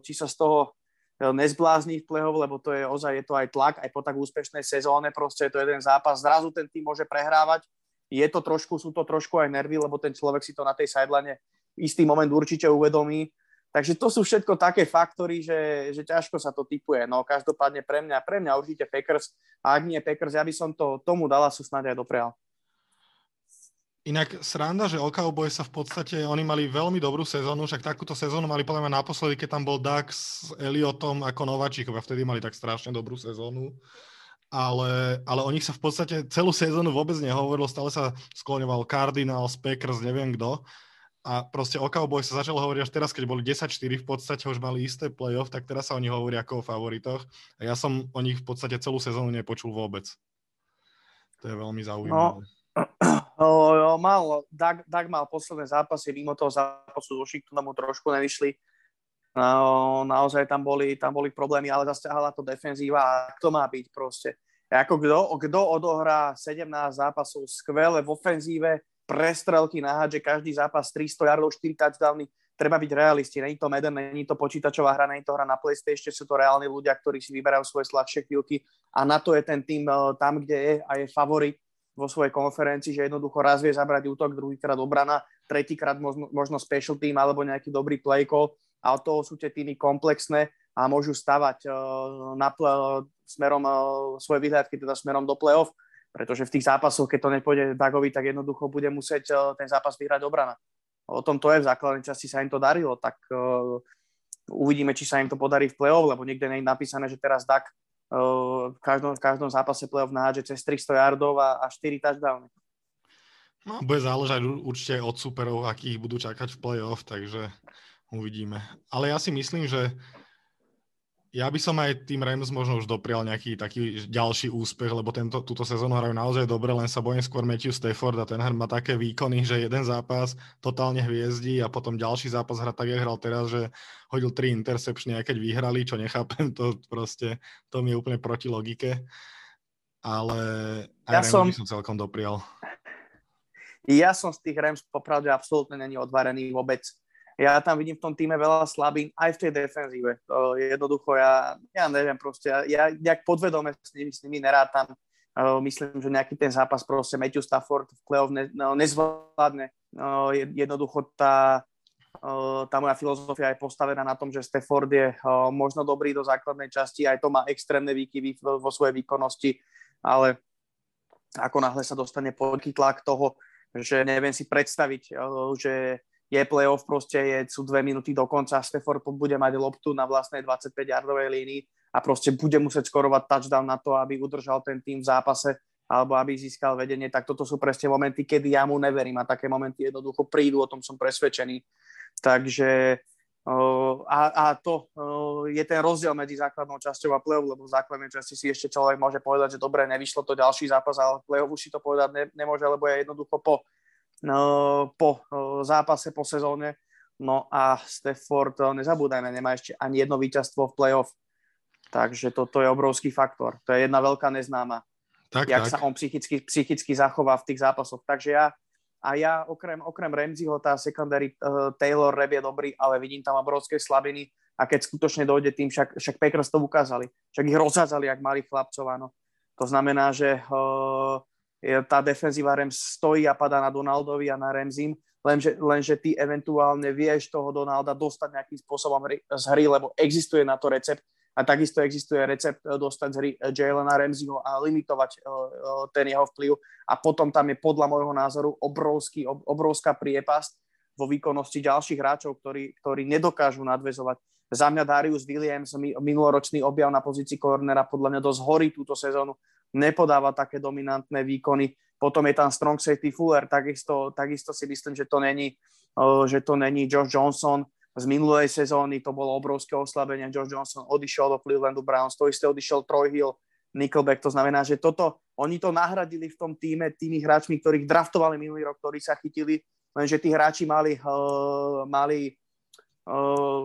či sa z toho nezblázni v play lebo to je ozaj, je to aj tlak, aj po tak úspešnej sezóne, proste je to jeden zápas, zrazu ten tým môže prehrávať, je to trošku, sú to trošku aj nervy, lebo ten človek si to na tej sideline istý moment určite uvedomí, Takže to sú všetko také faktory, že, že ťažko sa to typuje. No každopádne pre mňa, pre mňa určite Packers. A ak nie Packers, ja by som to tomu dala sú snáď aj doprial. Inak sranda, že o Cowboys sa v podstate, oni mali veľmi dobrú sezónu, však takúto sezónu mali podľa mňa naposledy, keď tam bol Dax s Eliotom ako nováčikov a vtedy mali tak strašne dobrú sezónu. Ale, ale o nich sa v podstate celú sezónu vôbec nehovorilo, stále sa skloňoval Cardinals, Packers, neviem kto. A proste o Cowboys sa začalo hovoriť až teraz, keď boli 10-4 v podstate, už mali isté playoff, tak teraz sa o nich hovorí ako o favoritoch. A ja som o nich v podstate celú sezónu nepočul vôbec. To je veľmi zaujímavé. No mal, Doug, Doug mal posledné zápasy, mimo toho zápasu s Washingtonom mu trošku nevyšli. No, naozaj tam boli, tam boli problémy, ale zase ťahala to defenzíva a to má byť proste. Ako kto, kto odohrá 17 zápasov skvelé v ofenzíve, prestrelky na hádže, každý zápas 300 yardov, 4 touchdowny, treba byť realisti. Není to Madden, není to počítačová hra, není to hra na PlayStation, sú to reálni ľudia, ktorí si vyberajú svoje slabšie chvíľky a na to je ten tým eh, tam, kde je a je favorit vo svojej konferencii, že jednoducho raz vie zabrať útok, druhýkrát obrana, tretíkrát možno, možno special team alebo nejaký dobrý play call a od toho sú tie týmy komplexné a môžu stavať uh, na pl- smerom uh, svoje vyhľadky, teda smerom do play-off, pretože v tých zápasoch, keď to nepôjde Dagovi, tak jednoducho bude musieť uh, ten zápas vyhrať obrana. O tom to je, v základnej časti sa im to darilo, tak uh, uvidíme, či sa im to podarí v play-off, lebo niekde nie je napísané, že teraz Dag v každom, v každom zápase play-off nahádže cez 300 yardov a, a 4 touchdowny. No, bude záležať určite od superov, akých budú čakať v play-off, takže uvidíme. Ale ja si myslím, že ja by som aj tým Rams možno už doprial nejaký taký ďalší úspech, lebo tento, túto sezónu hrajú naozaj dobre, len sa bojím skôr Matthew Stafford a ten má také výkony, že jeden zápas totálne hviezdí a potom ďalší zápas hra tak, jak hral teraz, že hodil tri intercepčne, aj keď vyhrali, čo nechápem, to proste, to mi je úplne proti logike. Ale aj ja Rams som, by som celkom doprial. Ja som z tých Rams popravde absolútne není odvarený vôbec ja tam vidím v tom týme veľa slabín aj v tej defenzíve. To jednoducho ja, ja neviem proste, ja nejak podvedome s nimi, s nimi nerátam. Myslím, že nejaký ten zápas proste Matthew Stafford v play-off ne, no, nezvládne. Jednoducho tá, tá moja filozofia je postavená na tom, že Stafford je možno dobrý do základnej časti, aj to má extrémne výkyvy vo svojej výkonnosti, ale ako náhle sa dostane pod tlak toho, že neviem si predstaviť, že je playoff, proste je, sú dve minúty do konca, Stafford bude mať loptu na vlastnej 25-yardovej línii a proste bude musieť skorovať touchdown na to, aby udržal ten tým v zápase alebo aby získal vedenie, tak toto sú presne momenty, kedy ja mu neverím a také momenty jednoducho prídu, o tom som presvedčený. Takže a, a to je ten rozdiel medzi základnou časťou a play-off, lebo v základnej časti si ešte človek môže povedať, že dobre, nevyšlo to ďalší zápas, ale play-off už si to povedať ne, nemôže, lebo je jednoducho po, po zápase, po sezóne. No a Stafford, nezabúdajme, nemá ešte ani jedno víťazstvo v play-off. Takže toto je obrovský faktor. To je jedna veľká neznáma. Tak, jak tak. sa on psychicky, psychicky zachová v tých zápasoch. Takže ja a ja okrem, okrem Ramseyho, tá secondary uh, Taylor Reb je dobrý, ale vidím tam obrovské slabiny a keď skutočne dojde tým, však, však Packers to ukázali, však ich rozhádzali, jak malých chlapcov, áno. To znamená, že uh, tá defenzíva Rams stojí a padá na Donaldovi a na Ramsey, lenže, lenže ty eventuálne vieš toho Donalda dostať nejakým spôsobom z hry, lebo existuje na to recept a takisto existuje recept eh, dostať z hry eh, Jalena Ramseyho a limitovať ten jeho vplyv. A potom tam je podľa môjho názoru obrovský, obrovská priepasť vo výkonnosti ďalších hráčov, ktorí, ktorí nedokážu nadvezovať. Za mňa Darius Williams, minuloročný objav na pozícii kornera, podľa mňa dosť horí túto sezónu, nepodáva také dominantné výkony. Potom je tam strong safety Fuller, takisto, takisto si myslím, že to není, že to není Josh Johnson, z minulej sezóny to bolo obrovské oslabenie. George Johnson odišiel do Clevelandu Browns, to isté odišiel Troy Hill, Nickelback, to znamená, že toto, oni to nahradili v tom týme tými hráčmi, ktorých draftovali minulý rok, ktorí sa chytili, lenže tí hráči mali, uh, mali uh,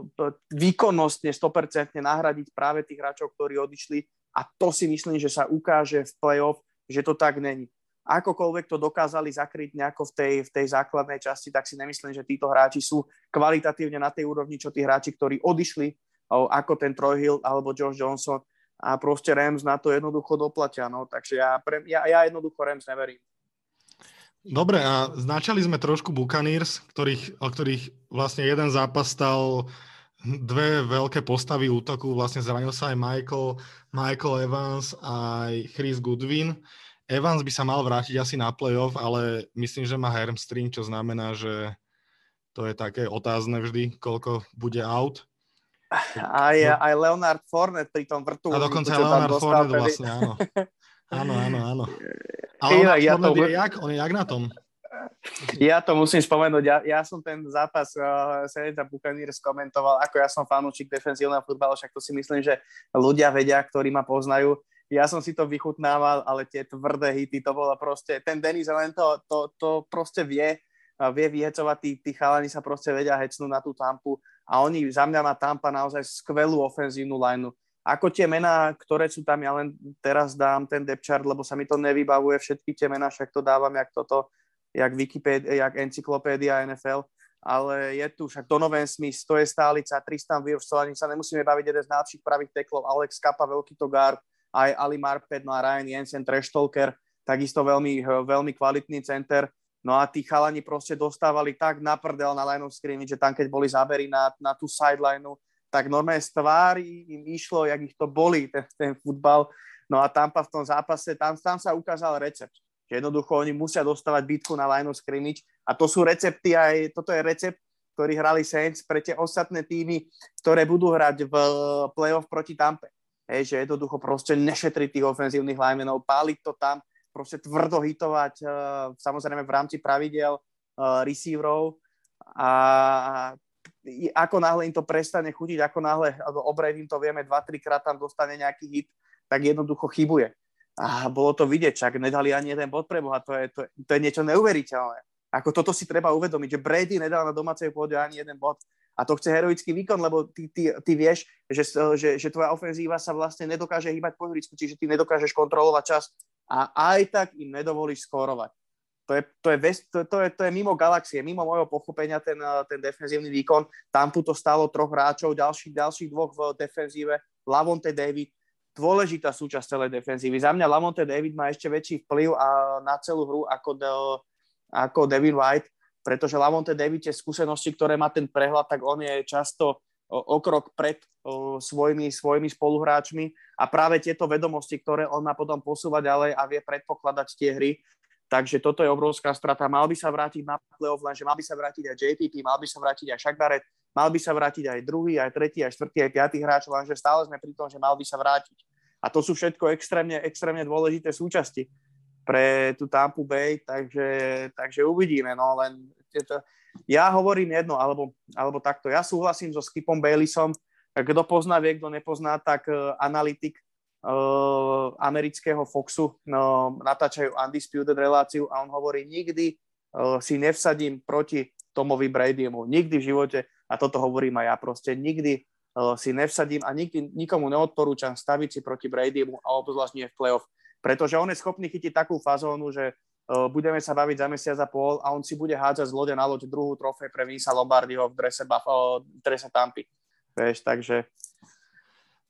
výkonnostne 100% nahradiť práve tých hráčov, ktorí odišli a to si myslím, že sa ukáže v playoff, že to tak není akokoľvek to dokázali zakryť nejako v tej, v tej základnej časti, tak si nemyslím, že títo hráči sú kvalitatívne na tej úrovni, čo tí hráči, ktorí odišli, ako ten Troy Hill alebo Josh Johnson a proste Rams na to jednoducho doplatia. No. Takže ja, pre, ja, ja jednoducho Rams neverím. Dobre, a značali sme trošku Buccaneers, ktorých, o ktorých vlastne jeden zápas stal dve veľké postavy útoku, vlastne zranil sa aj Michael, Michael Evans aj Chris Goodwin. Evans by sa mal vrátiť asi na playoff, ale myslím, že má hamstring, čo znamená, že to je také otázne vždy, koľko bude out. Aj, no. aj Leonard Fournette pri tom vrtu. A dokonca aj Leonard Fournette vlastne, áno. Áno, áno, áno. Ale Leonard ja to... je jak? On je jak na tom? Ja to musím spomenúť. Ja, ja som ten zápas uh, Seneta Buccaneers komentoval, ako ja som fanúčik defenzívneho futbalu, však to si myslím, že ľudia vedia, ktorí ma poznajú ja som si to vychutnával, ale tie tvrdé hity, to bolo proste, ten Denis len to, to, to proste vie, vie vyhecovať, tí, tí chalani sa proste vedia hecnúť na tú tampu a oni, za mňa má tampa naozaj skvelú ofenzívnu lineu. Ako tie mená, ktoré sú tam, ja len teraz dám ten depth chart, lebo sa mi to nevybavuje všetky tie mená, však to dávam, jak toto, jak Wikipedia, jak encyklopédia NFL, ale je tu však Donovan Smith, to je stálica, Tristan Wirfs, ani sa nemusíme baviť, jeden z najlepších pravých teklov, Alex Kappa, veľký to guard, aj Ali Marpet, no a Ryan Jensen, Treštalker, takisto veľmi, veľmi kvalitný center. No a tí chalani proste dostávali tak na prdel na line of scrimmage, že tam keď boli zábery na, na tú sideline, tak normálne z tvári im išlo, jak ich to boli, ten, ten futbal. No a tam v tom zápase, tam, tam sa ukázal recept. Že jednoducho oni musia dostávať bitku na line of scrimmage a to sú recepty aj, toto je recept, ktorý hrali Saints pre tie ostatné týmy, ktoré budú hrať v playoff proti Tampe. Hej, že jednoducho proste nešetriť tých ofenzívnych linemenov, páliť to tam, proste tvrdo hitovať, uh, samozrejme v rámci pravidel uh, receiverov a ako náhle im to prestane chutiť, ako náhle obred im to vieme 2-3 krát tam dostane nejaký hit, tak jednoducho chybuje. A bolo to vidieť, čak nedali ani jeden bod pre Boha, to je, to, to je niečo neuveriteľné. Ako toto si treba uvedomiť, že Brady nedal na domácej pôde ani jeden bod. A to chce heroický výkon, lebo ty, ty, ty vieš, že, že, že tvoja ofenzíva sa vlastne nedokáže hýbať po ihrisku, čiže ty nedokážeš kontrolovať čas a aj tak im nedovolíš skórovať. To je, to, je, to, to, je, to je mimo galaxie, mimo môjho pochopenia ten, ten defenzívny výkon. Tam tu to stalo troch hráčov, ďalších, ďalších dvoch v defenzíve, Lavonte David, dôležitá súčasť celej defenzívy. Za mňa Lamonte David má ešte väčší vplyv a na celú hru ako, de, ako Devin White pretože Lavonte David tie skúsenosti, ktoré má ten prehľad, tak on je často o, o krok pred svojimi, svojimi spoluhráčmi a práve tieto vedomosti, ktoré on má potom posúvať ďalej a vie predpokladať tie hry, Takže toto je obrovská strata. Mal by sa vrátiť na playoff, lenže mal by sa vrátiť aj JPP, mal by sa vrátiť aj Shaq Barrett, mal by sa vrátiť aj druhý, aj tretí, aj štvrtý, aj piatý hráč, lenže stále sme pri tom, že mal by sa vrátiť. A to sú všetko extrémne, extrémne dôležité súčasti pre tú Tampu Bay, takže, takže uvidíme. No, len tieto, ja hovorím jedno, alebo, alebo takto. Ja súhlasím so Skipom Baylisom. Kto pozná, vie, kto nepozná, tak uh, analytik uh, amerického Foxu no, natáčajú Undisputed reláciu a on hovorí, nikdy uh, si nevsadím proti Tomovi Bradymu. Nikdy v živote, a toto hovorím aj ja proste, nikdy uh, si nevsadím a nikdy nikomu neodporúčam staviť si proti Bradymu a obzvlášť nie v playoff. Pretože on je schopný chytiť takú fazónu, že uh, budeme sa baviť za mesiac a pol a on si bude hádzať z lode na loď druhú trofej pre Vinsa Lombardiho v drese, Buff, uh, drese Tampy. Vieš, takže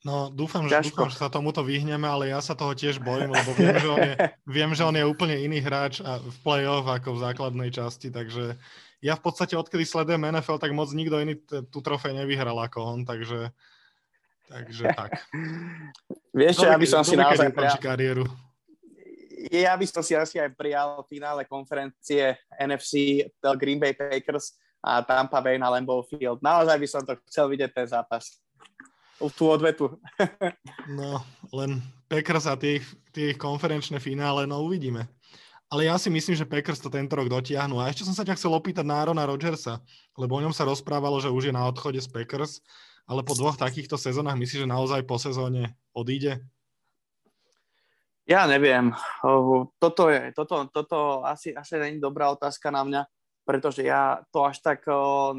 No, dúfam že, dúfam, že sa tomuto vyhneme, ale ja sa toho tiež bojím, lebo viem, že on je, viem, že on je úplne iný hráč a v play-off ako v základnej časti, takže ja v podstate odkedy sledujem NFL, tak moc nikto iný t- tú trofej nevyhral ako on, takže, takže tak. Vieš čo, ja by som si naozaj prijal... kariéru. Ja by som si asi aj prijal finále konferencie NFC Green Bay Packers a Tampa Bay na Lambeau Field. Naozaj by som to chcel vidieť ten zápas tú odvetu. no, len Packers a tie, tie konferenčné finále, no uvidíme. Ale ja si myslím, že Packers to tento rok dotiahnu. A ešte som sa ťa chcel opýtať na Arona Rodgersa, lebo o ňom sa rozprávalo, že už je na odchode z Packers, ale po dvoch takýchto sezónach myslíš, že naozaj po sezóne odíde? Ja neviem. Toto, je, toto, toto asi, asi není dobrá otázka na mňa, pretože ja to až tak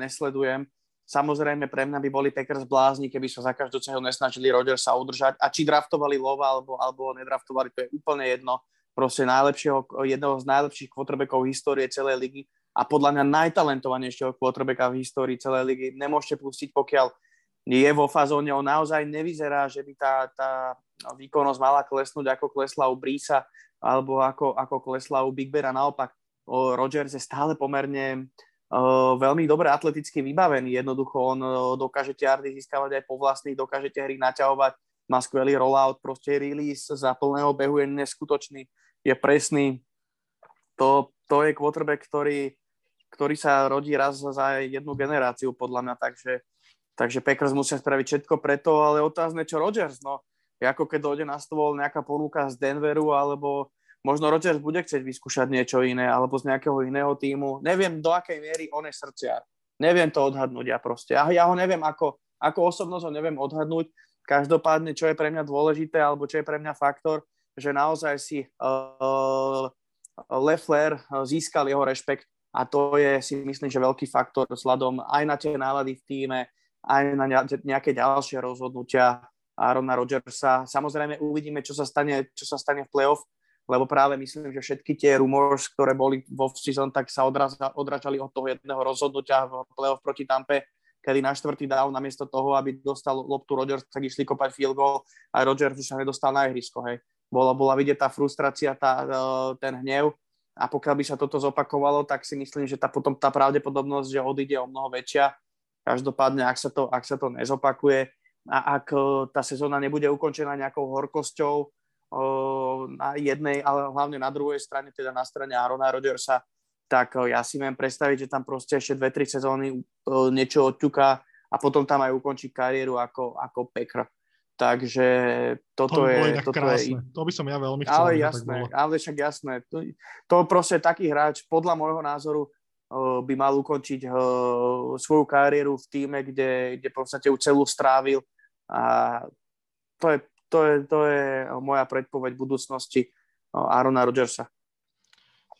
nesledujem. Samozrejme, pre mňa by boli Packers blázni, keby sa za každú cenu nesnažili Rodgersa udržať. A či draftovali Lova alebo, alebo nedraftovali, to je úplne jedno. Proste najlepšieho, jedného z najlepších quarterbackov histórie celej ligy a podľa mňa najtalentovanejšieho quarterbacka v histórii celej ligy. Nemôžete pustiť, pokiaľ je vo fazóne, on naozaj nevyzerá, že by tá, tá výkonnosť mala klesnúť ako klesla u Brísa alebo ako, ako klesla u Big Beara. Naopak, Rodgers je stále pomerne uh, veľmi dobre atleticky vybavený. Jednoducho on uh, dokáže yardy získavať aj po vlastných, dokáže tie hry naťahovať, má skvelý rollout, proste release za plného behu je neskutočný, je presný. To, to je quarterback, ktorý, ktorý sa rodí raz za jednu generáciu, podľa mňa, takže, takže Packers musia spraviť všetko preto, ale otázne, čo Rodgers, no, ako keď dojde na stôl nejaká ponuka z Denveru alebo možno Rodgers bude chcieť vyskúšať niečo iné alebo z nejakého iného týmu. Neviem, do akej miery on je srdciar. Neviem to odhadnúť ja proste. Ja, ja ho neviem ako, ako osobnosť ho neviem odhadnúť. Každopádne, čo je pre mňa dôležité alebo čo je pre mňa faktor, že naozaj si uh, Leffler získal jeho rešpekt a to je si myslím, že veľký faktor vzhľadom aj na tie nálady v týme, aj na nejaké ďalšie rozhodnutia Arona Rodgersa. Samozrejme uvidíme, čo sa stane, čo sa stane v playoff, lebo práve myslím, že všetky tie rumors, ktoré boli vo season, tak sa odračali od toho jedného rozhodnutia v playoff proti Tampe, kedy na štvrtý down namiesto toho, aby dostal loptu Rodgers, tak išli kopať field goal a Rodgers už sa nedostal na ihrisko. Hej. Bola, bola vidieť tá frustrácia, tá, e, ten hnev a pokiaľ by sa toto zopakovalo, tak si myslím, že tá, potom tá pravdepodobnosť, že odíde o mnoho väčšia. Každopádne, ak sa to, ak sa to nezopakuje a ak e, tá sezóna nebude ukončená nejakou horkosťou, na jednej, ale hlavne na druhej strane, teda na strane Arona Rodgersa, tak ja si viem predstaviť, že tam proste ešte dve, tri sezóny niečo odťuká a potom tam aj ukončí kariéru ako, ako Pekr. Takže toto to je... Toto krásne. je... To by som ja veľmi chcel. Ale jasné, ale však jasné. To, to proste taký hráč, podľa môjho názoru, by mal ukončiť svoju kariéru v týme, kde, kde v podstate ju celú strávil a to je to je, to je moja predpoveď budúcnosti Arona Rodgersa.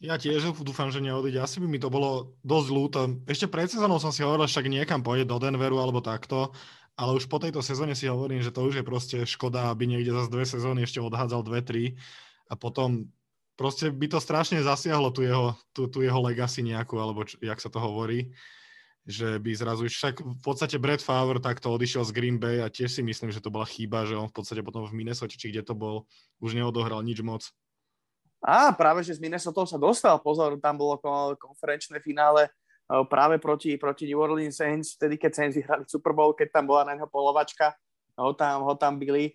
Ja tiež dúfam, že neodíde. Asi by mi to bolo dosť ľúto. Ešte pred sezónou som si hovoril, však niekam pôjde do Denveru alebo takto, ale už po tejto sezóne si hovorím, že to už je proste škoda, aby niekde zase dve sezóny ešte odhádzal dve, tri a potom proste by to strašne zasiahlo tu jeho, tu, tu jeho legacy nejakú, alebo č, jak sa to hovorí že by zrazu, však v podstate Brad Favre takto odišiel z Green Bay a tiež si myslím, že to bola chyba, že on v podstate potom v Minnesota, či kde to bol, už neodohral nič moc. Á, práve, že z Minnesota sa dostal, pozor, tam bolo konferenčné finále práve proti, proti New Orleans Saints, vtedy keď Saints vyhrali Super Bowl, keď tam bola na neho polovačka, ho tam, ho tam byli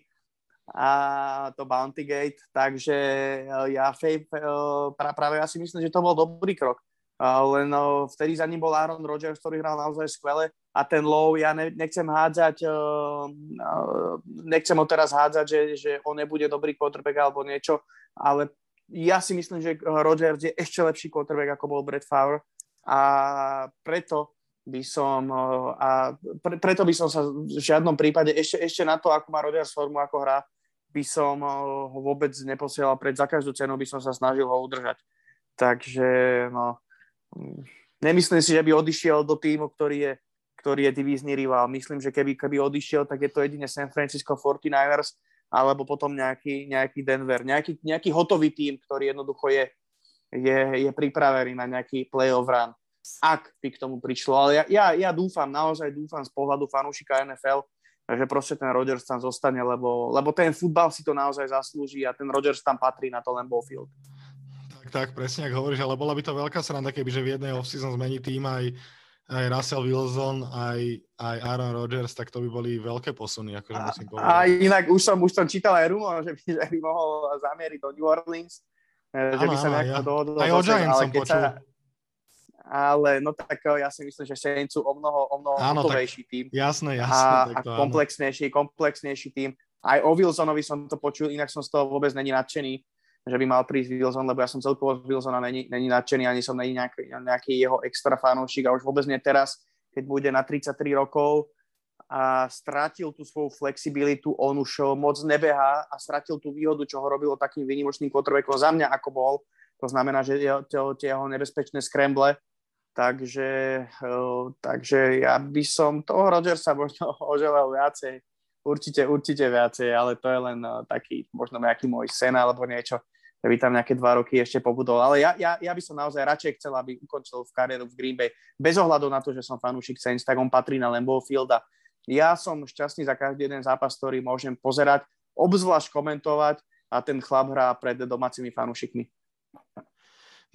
a to Bounty Gate, takže ja fej, práve ja si myslím, že to bol dobrý krok. Len vtedy za ním bol Aaron Rodgers, ktorý hral naozaj skvele. A ten low, ja ne, nechcem hádzať, nechcem ho teraz hádzať, že, že on nebude dobrý quarterback alebo niečo, ale ja si myslím, že Rodgers je ešte lepší quarterback, ako bol Brett Favre a preto by som a pre, preto by som sa v žiadnom prípade ešte, ešte na to, ako má Rodgers formu, ako hrá, by som ho vôbec neposielal pred za každú cenu, by som sa snažil ho udržať. Takže no, nemyslím si, že by odišiel do týmu, ktorý je, ktorý je divízny rival. Myslím, že keby, keby odišiel, tak je to jedine San Francisco 49ers alebo potom nejaký, nejaký Denver. Nejaký, nejaký hotový tým, ktorý jednoducho je, je, je pripravený na nejaký playoff run. Ak by k tomu prišlo. Ale ja, ja, ja dúfam, naozaj dúfam z pohľadu fanúšika NFL, že proste ten Rodgers tam zostane, lebo, lebo ten futbal si to naozaj zaslúži a ten Rodgers tam patrí na to Lambeau Field. Tak, tak, presne, ako hovoríš, ale bola by to veľká sranda, keby že v jednej off-season zmení tým aj aj Russell Wilson, aj, aj Aaron Rodgers, tak to by boli veľké posuny, akože musím povedať. A inak už som, už som čítal aj rumor, že by, že by mohol zamieriť do New Orleans, ano, že by sa nejako ja. dohodol. Aj o Giants som počul. Sa, ale no tak eh, ja si myslím, že Saints sú o mnoho, o mnoho Áno, hotovejší tým. Jasné, jasné. A, a komplexnejší, komplexnejší tým. Aj o Wilsonovi som to počul, inak som z toho vôbec není nadšený že by mal prísť Wilson, lebo ja som celkovo z Wilsona není, není nadšený, ani som není nejaký, nejaký jeho extra fanúšik a už vôbec nie teraz, keď bude na 33 rokov a strátil tú svoju flexibilitu, on už moc nebehá a stratil tú výhodu, čo ho robilo takým výnimočným quarterbackom za mňa, ako bol. To znamená, že tie jeho nebezpečné skremble, takže, eh, takže ja by som toho Rodgersa možno oželal viacej, určite, určite viacej, ale to je len eh, taký možno nejaký môj sen alebo niečo by tam nejaké dva roky ešte pobudoval. Ale ja, ja, ja by som naozaj radšej chcel, aby ukončil v kariéru v Green Bay. Bez ohľadu na to, že som fanúšik Saints, tak on patrí na Lambeau Field a ja som šťastný za každý jeden zápas, ktorý môžem pozerať, obzvlášť komentovať a ten chlap hrá pred domácimi fanúšikmi.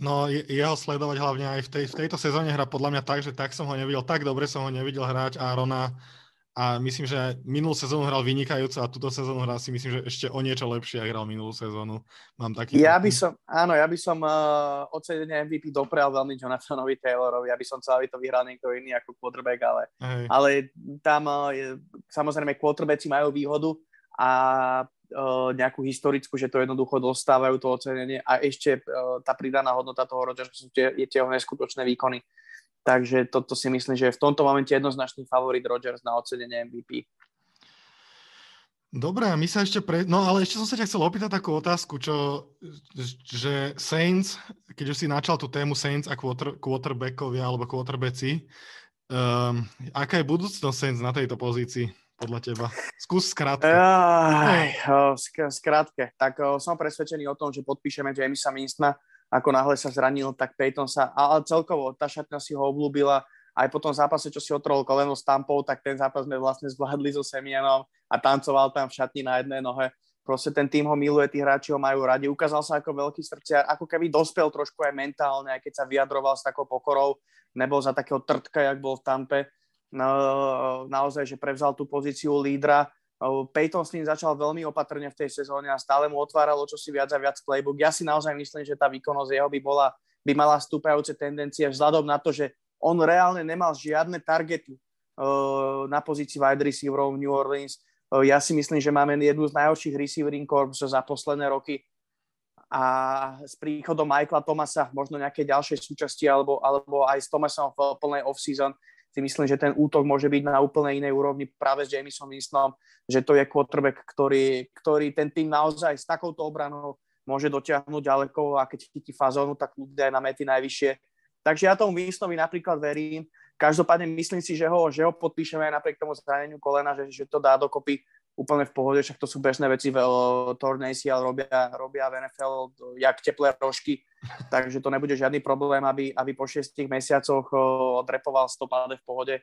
No, jeho sledovať hlavne aj v, tej, v tejto sezóne hra podľa mňa tak, že tak som ho nevidel, tak dobre som ho nevidel hrať Arona a myslím, že minulú sezónu hral vynikajúco a túto sezónu hral si myslím, že ešte o niečo lepšie, ak hral minulú sezónu. Mám taký... Ja by som, áno, ja by som uh, ocenenie MVP doprel veľmi Jonathanovi Taylorovi, ja by som chcel, aby to vyhral niekto iný ako quarterback, ale, ale tam uh, samozrejme quarterbacki majú výhodu a uh, nejakú historickú, že to jednoducho dostávajú to ocenenie a ešte uh, tá pridaná hodnota toho Rodgersa tie, je tie neskutočné výkony. Takže toto si myslím, že je v tomto momente jednoznačný favorit Rodgers na ocenenie MVP. Dobre, my sa ešte pre... No ale ešte som sa ťa chcel opýtať takú otázku, čo, že Saints, keď už si načal tú tému Saints a quarter, quarterbackovia alebo quarterbacki, um, aká je budúcnosť Saints na tejto pozícii podľa teba? Skús skrátke. Aj, skrátke. Tak som presvedčený o tom, že podpíšeme Jamesa Winstona ako náhle sa zranil, tak Peyton sa, ale celkovo tá šatňa si ho obľúbila, aj po tom zápase, čo si otrol koleno s Tampou, tak ten zápas sme vlastne zvládli so Semienom a tancoval tam v šatni na jednej nohe. Proste ten tým ho miluje, tí hráči ho majú radi. Ukázal sa ako veľký srdciar, ako keby dospel trošku aj mentálne, aj keď sa vyjadroval s takou pokorou, nebol za takého trtka, jak bol v Tampe. No, naozaj, že prevzal tú pozíciu lídra Peyton s ním začal veľmi opatrne v tej sezóne a stále mu otváralo čosi viac a viac playbook. Ja si naozaj myslím, že tá výkonnosť jeho by, bola, by mala stúpajúce tendencie vzhľadom na to, že on reálne nemal žiadne targety uh, na pozícii wide receiverov v New Orleans. Uh, ja si myslím, že máme jednu z najhorších receivering corps za posledné roky a s príchodom Michaela Tomasa, možno nejaké ďalšie súčasti alebo, alebo aj s Tomasom v plnej off-season, si myslím, že ten útok môže byť na úplne inej úrovni práve s Jamesom Winstonom, že to je quarterback, ktorý, ktorý ten tým naozaj s takouto obranou môže dotiahnuť ďaleko a keď chytí fazónu, tak ľudia aj na mety najvyššie. Takže ja tomu Winstonovi napríklad verím. Každopádne myslím si, že ho, že ho podpíšeme aj napriek tomu zraneniu kolena, že, že to dá dokopy úplne v pohode, však to sú bežné veci, Tornejsi, ale robia, robia v NFL jak teplé rožky, takže to nebude žiadny problém, aby, aby po šiestich mesiacoch odrepoval stopáde v pohode,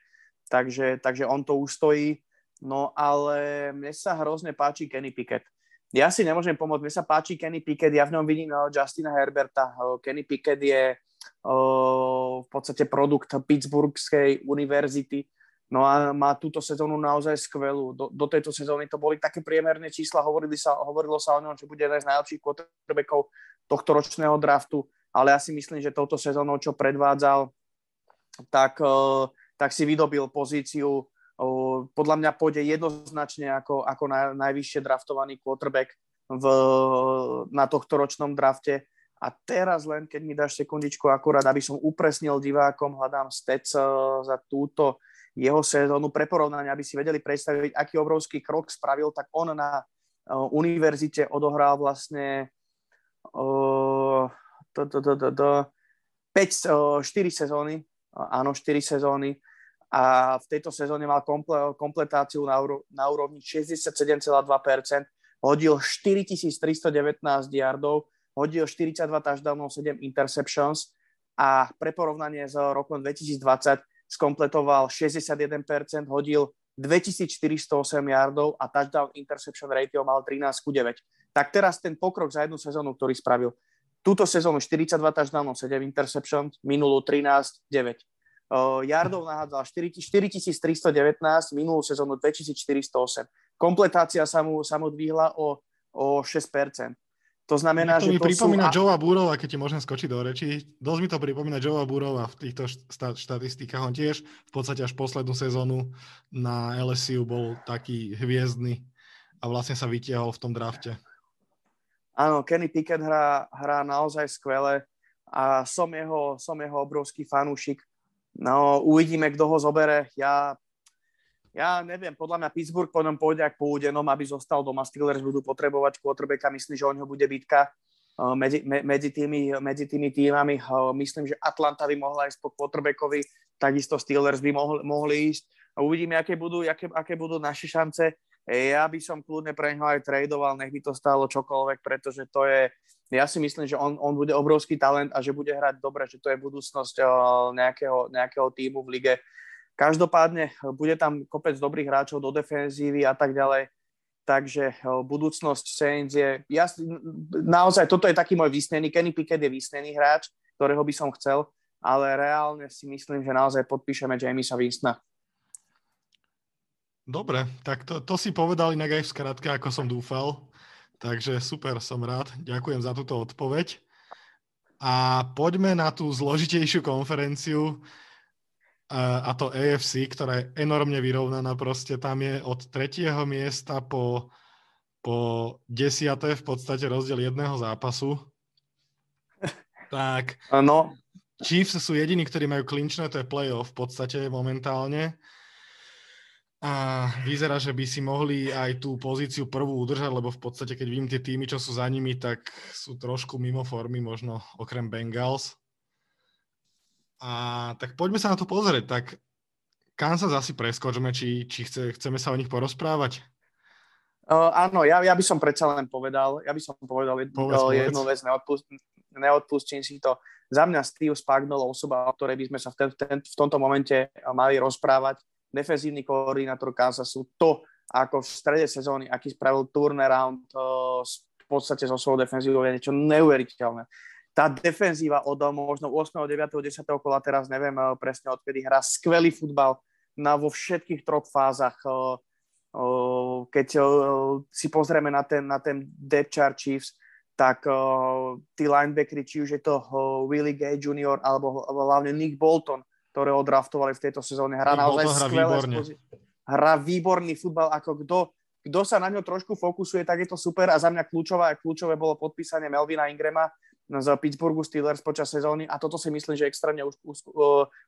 takže, takže on to ustojí. No ale mne sa hrozne páči Kenny Pickett. Ja si nemôžem pomôcť, mne sa páči Kenny Pickett, ja v ňom vidím Justina Herberta. Kenny Pickett je v podstate produkt Pittsburghskej univerzity. No a má túto sezónu naozaj skvelú. Do, do tejto sezóny to boli také priemerné čísla, hovorili sa, hovorilo sa o ňom, že bude jeden z najlepších quarterbackov tohto ročného draftu, ale ja si myslím, že touto sezónou, čo predvádzal, tak, tak si vydobil pozíciu, podľa mňa pôjde jednoznačne ako, ako naj, najvyššie draftovaný quarterback v, na tohto ročnom drafte. A teraz len, keď mi dáš sekundičku akurát, aby som upresnil divákom, hľadám stec za túto jeho sezónu pre porovnanie, aby si vedeli predstaviť, aký obrovský krok spravil, tak on na uh, univerzite odohral vlastne uh, to, to, to, to, to, 5, uh, 4 sezóny, uh, áno, 4 sezóny. A v tejto sezóne mal komple, kompletáciu na, na úrovni 67,2%, hodil 4319 yardov, hodil 42 touchdownov, 7 interceptions a pre porovnanie s rokom 2020 skompletoval 61%, hodil 2408 yardov a touchdown interception ratio mal 13 ku 9. Tak teraz ten pokrok za jednu sezónu, ktorý spravil. Túto sezónu 42 touchdownov, 7 interceptions, minulú 13 9. Uh, yardov nahádzal 4319, minulú sezónu 2408. Kompletácia sa mu, sa mu dvihla o, o 6%. To znamená, to že mi to pripomína sú... Joea Burova, keď ti môžem skočiť do reči. Dosť mi to pripomína Joea Burova v týchto štat- štatistikách. On tiež v podstate až poslednú sezónu na LSU bol taký hviezdny a vlastne sa vytiahol v tom drafte. Áno, Kenny Pickett hrá, hrá naozaj skvele a som jeho, som jeho obrovský fanúšik. No, uvidíme, kto ho zobere. Ja ja neviem, podľa mňa Pittsburgh po ňom pôjde ak pôjde, no aby zostal doma. Steelers budú potrebovať quarterbacka, myslím, že o ňo bude bitka uh, medzi, medzi, tými, medzi tými týmami. Uh, myslím, že Atlanta by mohla ísť po quarterbackovi, takisto Steelers by mohli, mohli ísť. Uvidíme, aké budú, aké, aké budú naše šance. Ja by som kľudne pre neho aj tradoval, nech by to stálo čokoľvek, pretože to je, ja si myslím, že on, on bude obrovský talent a že bude hrať dobre, že to je budúcnosť nejakého, nejakého týmu v lige. Každopádne eh, bude tam kopec dobrých hráčov do defenzívy a tak ďalej. Takže eh, budúcnosť Saints je... Ja, naozaj, toto je taký môj vysnený. Kenny Pickett je vysnený hráč, ktorého by som chcel, ale reálne si myslím, že naozaj podpíšeme Jamisa Winstona. Dobre, tak to, to si povedal inak aj v skratke, ako som dúfal. Takže super, som rád. Ďakujem za túto odpoveď. A poďme na tú zložitejšiu konferenciu a to AFC, ktorá je enormne vyrovnaná proste. Tam je od tretieho miesta po, po desiaté v podstate rozdiel jedného zápasu. Tak no. Chiefs sú jediní, ktorí majú klinčné, to je playoff v podstate momentálne. A vyzerá, že by si mohli aj tú pozíciu prvú udržať, lebo v podstate, keď vidím tie týmy, čo sú za nimi, tak sú trošku mimo formy, možno okrem Bengals. A tak poďme sa na to pozrieť. Tak Kansas asi preskočme, či, či chce, chceme sa o nich porozprávať. Uh, áno, ja, ja by som predsa len povedal, ja by som povedal jednu, povedz, uh, jednu vec, neodpust, neodpustím si to. Za mňa Steve Spagnolo osoba, o ktorej by sme sa v, ten, ten, v tomto momente mali rozprávať. Defenzívny koordinátor Kansasu, to ako v strede sezóny, aký spravil turnaround uh, v podstate so svojou defenzívou je niečo neuveriteľné tá defenzíva od možno 8., 9., 10. kola, teraz neviem eh, presne odkedy hrá skvelý futbal na, vo všetkých troch fázach. Eh, eh, keď si pozrieme na ten, na ten depth chart Chiefs, tak tí linebackery, či už je to Willie Gay Jr. alebo hlavne Nick Bolton, ktorého draftovali v tejto sezóne, hrá Nick naozaj skvelé. Hrá výborný futbal, ako kto kto sa na ňo trošku fokusuje, tak je to super a za mňa kľúčové, kľúčové bolo podpísanie Melvina Ingrama, z Pittsburghu Steelers počas sezóny a toto si myslím, že extrémne už, už,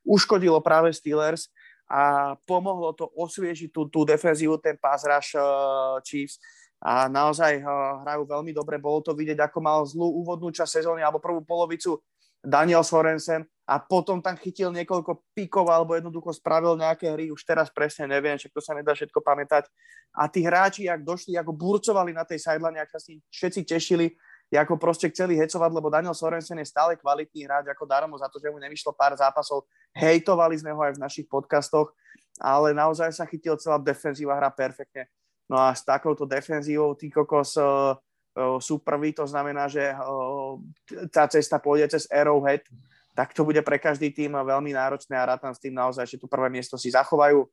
uškodilo práve Steelers a pomohlo to osviežiť tú, tú defenzívu, ten pass rush uh, Chiefs a naozaj uh, hrajú veľmi dobre. Bolo to vidieť, ako mal zlú úvodnú časť sezóny alebo prvú polovicu Daniel Sorensen a potom tam chytil niekoľko pikov alebo jednoducho spravil nejaké hry, už teraz presne neviem, však to sa nedá všetko pamätať. A tí hráči, ak došli, ako burcovali na tej sideline, ak sa si všetci tešili, ako proste chceli hecovať, lebo Daniel Sorensen je stále kvalitný hráč, ako darmo za to, že mu nevyšlo pár zápasov. Hejtovali sme ho aj v našich podcastoch, ale naozaj sa chytil celá defenzíva, hra perfektne. No a s takouto defenzívou tí kokos uh, sú prví, to znamená, že uh, tá cesta pôjde cez Arrowhead tak to bude pre každý tým veľmi náročné a rátam s tým naozaj, že tu prvé miesto si zachovajú,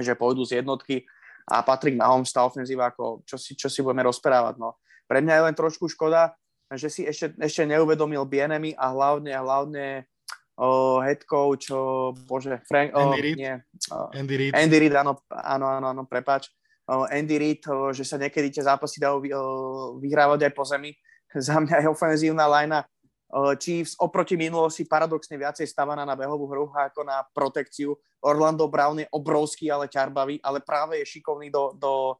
že pôjdu z jednotky a Patrick Mahomes, tá ofenzíva, ako čo si, čo si budeme rozprávať. No. Pre mňa je len trošku škoda, že si ešte, ešte neuvedomil Bienemi a hlavne, hlavne oh, head coach, oh, bože, Frank, oh, Andy Reid. Nie, oh, Andy Reid. Andy Reid, áno, áno, áno, áno prepáč. Oh, Andy Reid, oh, že sa niekedy tie zápasy dajú oh, vyhrávať aj po zemi. Za mňa je ofenzívna lajna Chiefs oproti minulosti paradoxne viacej stavaná na behovú hru ako na protekciu. Orlando Brown je obrovský, ale ťarbavý, ale práve je šikovný do, do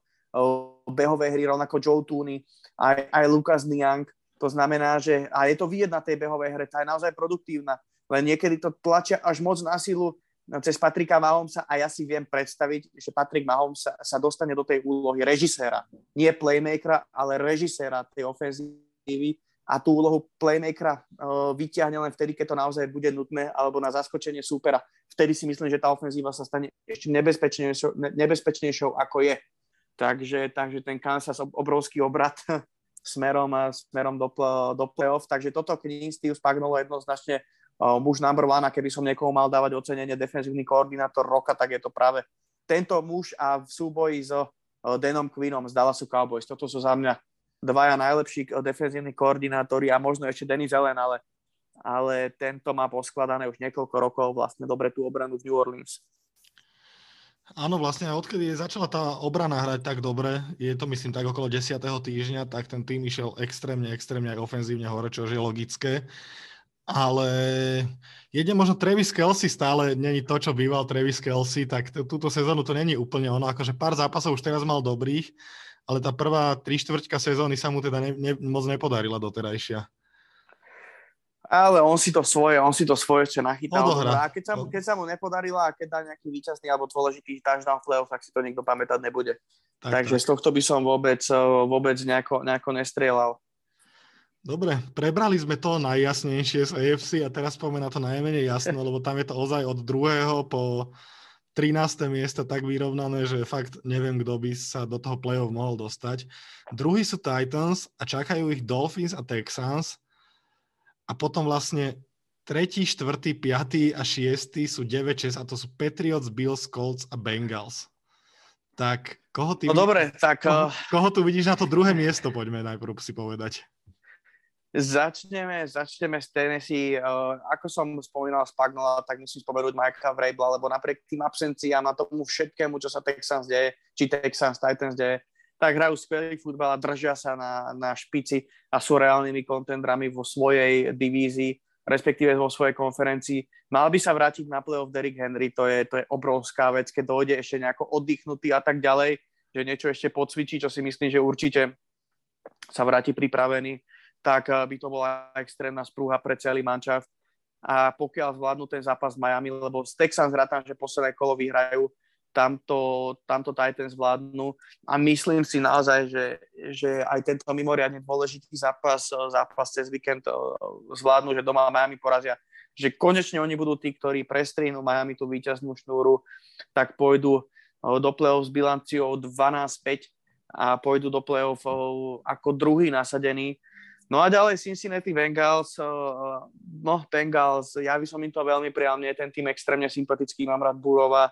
behovej hry, rovnako Joe Tooney, aj, aj Lucas Niang. To znamená, že a je to vidieť na tej behovej hre, tá je naozaj produktívna, len niekedy to tlačia až moc na silu cez Patrika Mahomesa a ja si viem predstaviť, že Patrik Mahomes sa, sa dostane do tej úlohy režiséra. Nie playmakera, ale režiséra tej ofenzívy a tú úlohu playmakera uh, vyťahne len vtedy, keď to naozaj bude nutné, alebo na zaskočenie súpera. Vtedy si myslím, že tá ofenzíva sa stane ešte nebezpečnejšou, nebezpečnejšou ako je. Takže, takže ten Kansas obrovský obrad smerom, smerom do, do play-off. Takže toto k ním Steve Spagnolo jednoznačne uh, muž number one a keby som niekoho mal dávať ocenenie defenzívny koordinátor roka, tak je to práve tento muž a v súboji so uh, Denom Quinnom z Dallasu Cowboys. Toto sú za mňa dvaja najlepší defenzívni koordinátori a možno ešte Denis Allen, ale, ale tento má poskladané už niekoľko rokov vlastne dobre tú obranu v New Orleans. Áno, vlastne odkedy začala tá obrana hrať tak dobre, je to myslím tak okolo 10. týždňa, tak ten tým išiel extrémne, extrémne aj ofenzívne hore, čo je logické. Ale jedne možno Travis Kelsey stále není to, čo býval Travis Kelsey, tak t- túto sezónu to není úplne ono, akože pár zápasov už teraz mal dobrých, ale tá prvá tri štvrťka sezóny sa mu teda ne, ne, moc nepodarila doterajšia. Ale on si to svoje, on si to svoje ešte nachytal. A keď sa, mu, keď sa mu nepodarila a keď dá nejaký výčasný alebo dôležitý touchdown v playoff, tak si to nikto pamätať nebude. Tak, Takže tak. z tohto by som vôbec, vôbec nejako, nejako nestrieľal. Dobre, prebrali sme to najjasnejšie z AFC a teraz poďme na to najmenej jasno, lebo tam je to ozaj od druhého po 13. miesto tak vyrovnané, že fakt neviem, kto by sa do toho play-off mohol dostať. Druhý sú Titans a čakajú ich Dolphins a Texans. A potom vlastne tretí, štvrtý, piatý a šiestý sú 9-6 a to sú Patriots, Bills, Colts a Bengals. Tak koho ty... No dobre, tak... Koho, koho tu vidíš na to druhé miesto, poďme najprv si povedať. Začneme, začneme z Tennessee. Uh, ako som spomínal Spagnola, tak musím spomenúť Mikea Vrabla, lebo napriek tým absenciám a tomu všetkému, čo sa Texans deje, či Texans, Titans deje, tak hrajú skvelý futbal a držia sa na, na špici a sú reálnymi kontendrami vo svojej divízii, respektíve vo svojej konferencii. Mal by sa vrátiť na playoff Derrick Henry, to je, to je obrovská vec, keď dojde ešte nejako oddychnutý a tak ďalej, že niečo ešte podcvičí, čo si myslím, že určite sa vráti pripravený tak eh, by to bola extrémna sprúha pre celý mančaft. A pokiaľ zvládnu ten zápas Miami, lebo z Texans rátam, že posledné kolo vyhrajú, tamto, tamto Titans zvládnu a myslím si naozaj, že, že aj tento mimoriadne dôležitý zápas, eh, zápas cez víkend eh, zvládnu, že doma Miami porazia, že konečne oni budú tí, ktorí prestrihnú Miami tú víťaznú šnúru, tak pôjdu do play-off s bilanciou 12-5 a pôjdu do play-off ako druhý nasadený. No a ďalej Cincinnati Bengals, no Bengals, ja by som im to veľmi prijal, mne je ten tým extrémne sympatický, mám rád Burova,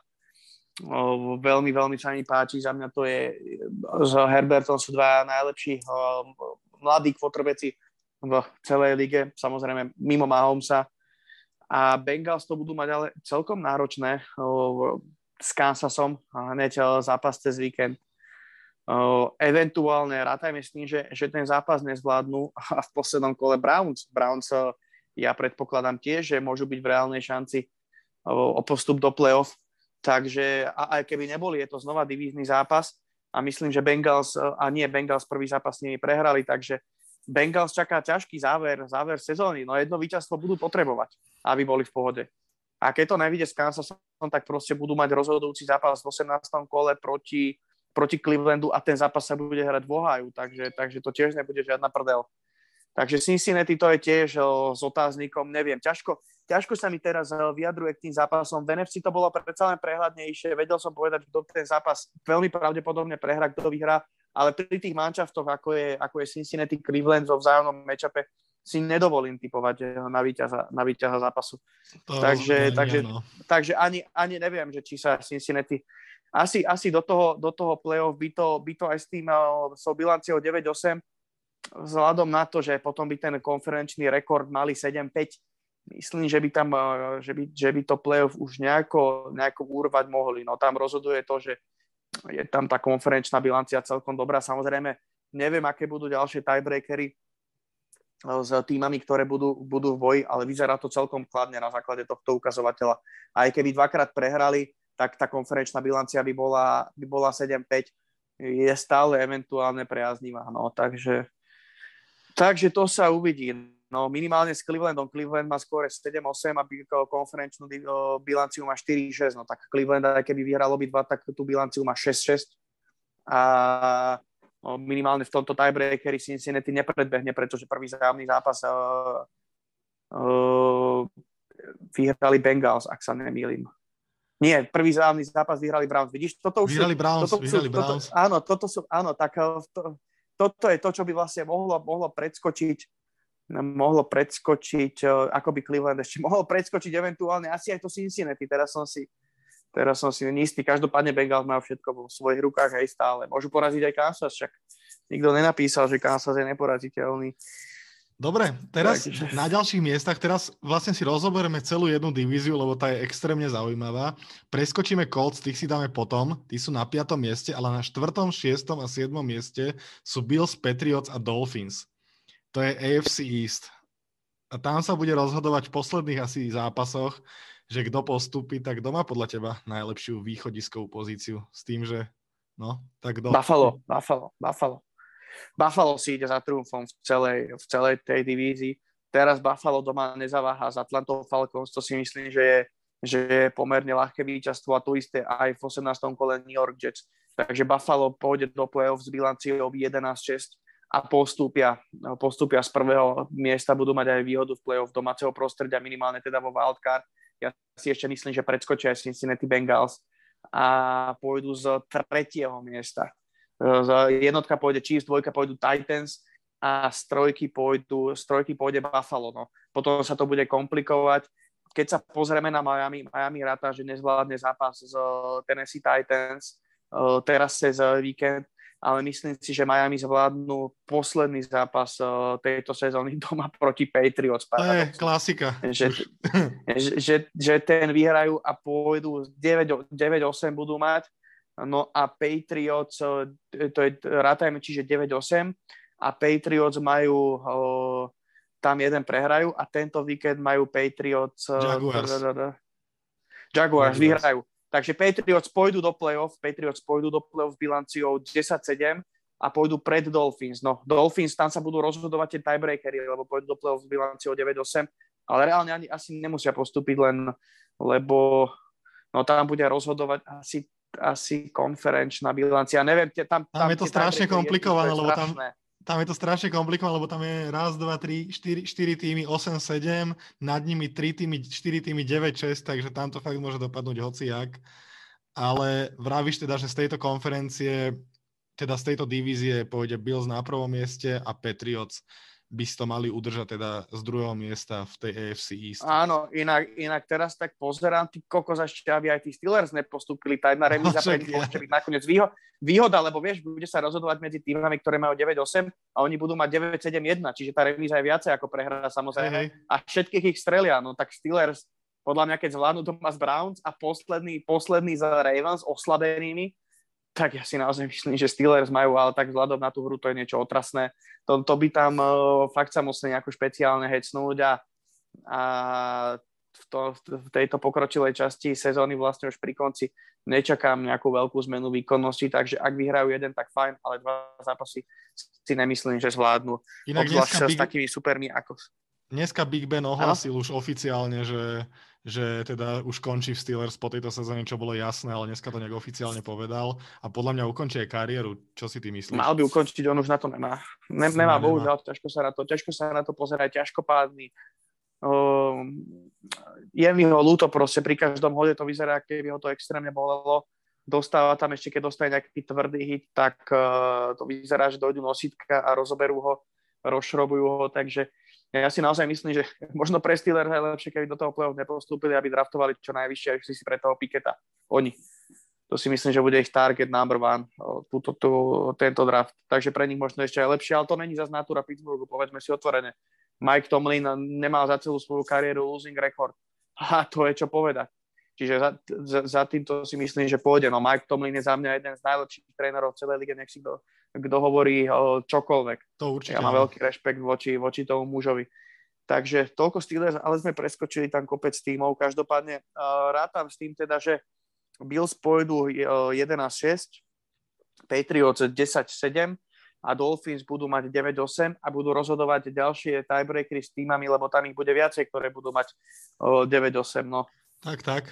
veľmi, veľmi sa mi páči, za mňa to je, s Herbertom sú dva najlepší mladí kvotrveci v celej lige, samozrejme mimo Mahomesa a Bengals to budú mať ale celkom náročné s Kansasom, hneď zápas cez víkend eventuálne rátajme s tým, že, že ten zápas nezvládnu a v poslednom kole Browns. Browns ja predpokladám tiež, že môžu byť v reálnej šanci o postup do playoff. Takže a aj keby neboli, je to znova divízny zápas a myslím, že Bengals, uh, a nie Bengals prvý zápas nimi prehrali, takže Bengals čaká ťažký záver, záver sezóny, no jedno víťazstvo budú potrebovať, aby boli v pohode. A keď to nevíde s Kansasom, tak proste budú mať rozhodujúci zápas v 18. kole proti proti Clevelandu a ten zápas sa bude hrať v Ohio, takže, takže to tiež nebude žiadna prdel. Takže Cincinnati to je tiež o, s otáznikom, neviem, ťažko, ťažko sa mi teraz vyjadruje k tým zápasom. V NFC to bolo predsa len prehľadnejšie, vedel som povedať, kto ten zápas veľmi pravdepodobne prehrá, kto vyhrá, ale pri tých manšaftoch, ako je, ako je Cincinnati Cleveland vo vzájomnom matchupe, si nedovolím typovať na víťaza, na víťaza zápasu. To takže, takže, takže ani, ani neviem, že či sa Cincinnati asi, asi do toho, do toho play-off by to, by to aj s tým so bilanciou 9-8 vzhľadom na to, že potom by ten konferenčný rekord mali 7-5 myslím, že by tam, že by, že by to play-off už nejako, nejako urvať mohli. No tam rozhoduje to, že je tam tá konferenčná bilancia celkom dobrá. Samozrejme, neviem, aké budú ďalšie tiebreakery s týmami, ktoré budú, budú v boji, ale vyzerá to celkom kladne na základe tohto ukazovateľa. Aj keby dvakrát prehrali, tak tá konferenčná bilancia by bola, by bola 7-5. Je stále eventuálne priaznivá. No, takže, takže to sa uvidí. No minimálne s Clevelandom. Cleveland má skôr 7-8 a konferenčnú bilanciu má 4-6. No tak Cleveland, aj keby vyhral obidva, tak tú bilanciu má 6-6. A no, minimálne v tomto tiebreakeri Cincinnati nepredbehne, pretože prvý zájomný zápas uh, uh, vyhrali Bengals, ak sa nemýlim. Nie, prvý zájomný zápas vyhrali Browns. Vidíš, toto už vyhrali Browns, toto, vyhrali toto, Browns. Toto, áno, toto sú, áno, tak to, toto je to, čo by vlastne mohlo, mohlo predskočiť mohlo predskočiť, ako by Cleveland ešte mohol predskočiť eventuálne asi aj to Cincinnati. Teraz som si, teraz som si neistý. Každopádne Bengals majú všetko vo svojich rukách aj stále. Môžu poraziť aj Kansas, však nikto nenapísal, že Kansas je neporaziteľný. Dobre, teraz Takže... na ďalších miestach, teraz vlastne si rozoberieme celú jednu divíziu, lebo tá je extrémne zaujímavá. Preskočíme Colts, tých si dáme potom, tí sú na 5. mieste, ale na 4., 6. a 7. mieste sú Bills, Patriots a Dolphins to je AFC East. A tam sa bude rozhodovať v posledných asi zápasoch, že kto postupí, tak kto má podľa teba najlepšiu východiskovú pozíciu s tým, že no, tak kto? Buffalo, Buffalo, Buffalo. Buffalo si ide za triumfom v celej, v celej tej divízii. Teraz Buffalo doma nezaváha s Atlantou Falcons, to si myslím, že je, že je pomerne ľahké víťazstvo a to isté aj v 18. kole New York Jets. Takže Buffalo pôjde do play-off s bilanciou 11-6 a postúpia, postúpia z prvého miesta, budú mať aj výhodu v play-off domáceho prostredia, minimálne teda vo wildcard. Ja si ešte myslím, že predskočia aj Cincinnati Bengals a pôjdu z tretieho miesta. Z jednotka pôjde Chiefs, dvojka pôjdu Titans a z trojky, pôjdu, z trojky pôjde Buffalo. No. Potom sa to bude komplikovať. Keď sa pozrieme na Miami, Miami ráta, že nezvládne zápas z Tennessee Titans eh, teraz cez víkend ale myslím si, že Miami zvládnu posledný zápas uh, tejto sezóny doma proti Patriots. To je klasika. Že, že, že, že ten vyhrajú a pôjdu 9-8 budú mať, no a Patriots, uh, to je, rátajme, čiže 9-8 a Patriots majú uh, tam jeden prehrajú a tento víkend majú Patriots Jaguars. Jaguars vyhrajú. Takže Patriots pôjdu do play-off, Patriots pôjdu do play-off bilanciou 10-7 a pôjdu pred Dolphins. No, Dolphins, tam sa budú rozhodovať tie tiebreakery, lebo pôjdu do play-off bilanciou 9-8, ale reálne ani asi nemusia postúpiť len, lebo no, tam bude rozhodovať asi, asi konferenčná bilancia. Neviem, tam, tam, tam je to strašne komplikované, lebo tam, tam je to strašne komplikované, lebo tam je raz, dva, tri, štyri, štyri týmy, 8, 7, nad nimi 3 týmy, 4 týmy, 9, 6, takže tam to fakt môže dopadnúť hociak. Ale vravíš teda, že z tejto konferencie, teda z tejto divízie pôjde Bills na prvom mieste a Patriots by si to mali udržať teda z druhého miesta v tej AFC East. Áno, inak, inak teraz tak pozerám, ty kokos ešte, aby aj tí Steelers nepostúpili, tá jedna remíza pre nich môže byť nakoniec výho- výhoda, lebo vieš, bude sa rozhodovať medzi týmami, ktoré majú 9-8 a oni budú mať 9-7-1, čiže tá remíza je viacej ako prehra samozrejme hey, hey. a všetkých ich strelia, no tak Steelers podľa mňa, keď zvládnu doma z Browns a posledný, posledný za Ravens oslabenými, tak ja si naozaj myslím, že Steelers majú, ale tak vzhľadom na tú hru to je niečo otrasné. To, to by tam uh, fakt sa musí nejako špeciálne hecnúť a, a v, to, v tejto pokročilej časti sezóny vlastne už pri konci nečakám nejakú veľkú zmenu výkonnosti, takže ak vyhrajú jeden, tak fajn, ale dva zápasy si nemyslím, že zvládnu. Inak Obzvlášť Big... s takými supermi ako... Dneska Big Ben ohlasil ano? už oficiálne, že že teda už končí v Steelers po tejto sezóne, čo bolo jasné, ale dneska to nejak oficiálne povedal a podľa mňa ukončí aj kariéru. Čo si ty myslíš? Mal by ukončiť, on už na to nemá. Ne, nemá, nemá, bohužiaľ, ťažko sa na to, ťažko sa na to pozerať, ťažko pádny. Uh, je mi ho ľúto proste, pri každom hode to vyzerá, keby ho to extrémne bolelo. Dostáva tam ešte, keď dostane nejaký tvrdý hit, tak uh, to vyzerá, že dojdú nositka a rozoberú ho, rozšrobujú ho, takže ja si naozaj myslím, že možno pre Steelers je lepšie, keby do toho play nepostúpili, aby draftovali čo najvyššie, aby si pre toho Piketa. Oni. To si myslím, že bude ich target number one, túto, tú, tento draft. Takže pre nich možno ešte aj lepšie, ale to není zase natúra Pittsburghu, povedzme si otvorene. Mike Tomlin nemal za celú svoju kariéru losing record. A to je čo povedať. Čiže za, za, za týmto si myslím, že pôjde. No Mike Tomlin je za mňa jeden z najlepších trénerov v celej lige, nech si kto, kto hovorí o, čokoľvek. To určite. Ja mám veľký rešpekt voči, voči tomu mužovi. Takže toľko Steelers, ale sme preskočili tam kopec tímov. Každopádne uh, rátam s tým teda, že Bills pôjdu uh, 11-6, Patriots 10-7 a Dolphins budú mať 9-8 a budú rozhodovať ďalšie tiebreakery s týmami, lebo tam ich bude viacej, ktoré budú mať uh, 9-8. No. Tak, tak.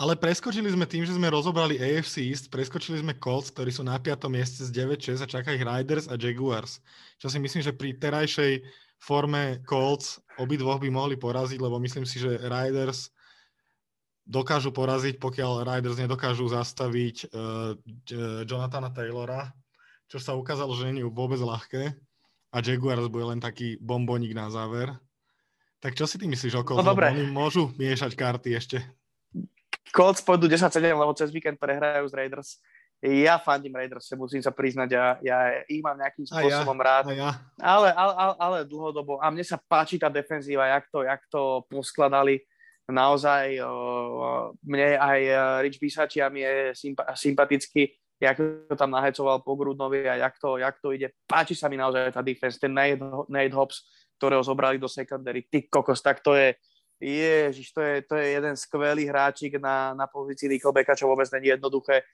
Ale preskočili sme tým, že sme rozobrali AFC East, preskočili sme Colts, ktorí sú na 5. mieste z 9-6 a čaká ich Riders a Jaguars. Čo si myslím, že pri terajšej forme Colts obidvoch by mohli poraziť, lebo myslím si, že Riders dokážu poraziť, pokiaľ Riders nedokážu zastaviť uh, Jonathana Taylora, čo sa ukázalo, že nie je vôbec ľahké a Jaguars bude len taký bomboník na záver. Tak čo si ty myslíš okolo? No dobre. Oni môžu miešať karty ešte. Colts pôjdu 10-7, lebo cez víkend prehrajú z Raiders. Ja fandím Raiders, musím sa priznať, ja, ja ich mám nejakým spôsobom ja, rád. ja. Ale, ale, ale, ale dlhodobo. A mne sa páči tá defenzíva, jak to, jak to poskladali. Naozaj uh, mne aj Rich Bisačiam je sympa- sympatický, jak to tam nahecoval po Grudnovi a jak to, jak to ide. Páči sa mi naozaj tá defense, ten Nate, Nate Hobbs, ktorého zobrali do secondary. Ty kokos, tak to je, ježiš, to je, to je jeden skvelý hráčik na, na pozícii Nickelbacka, čo vôbec není jednoduché.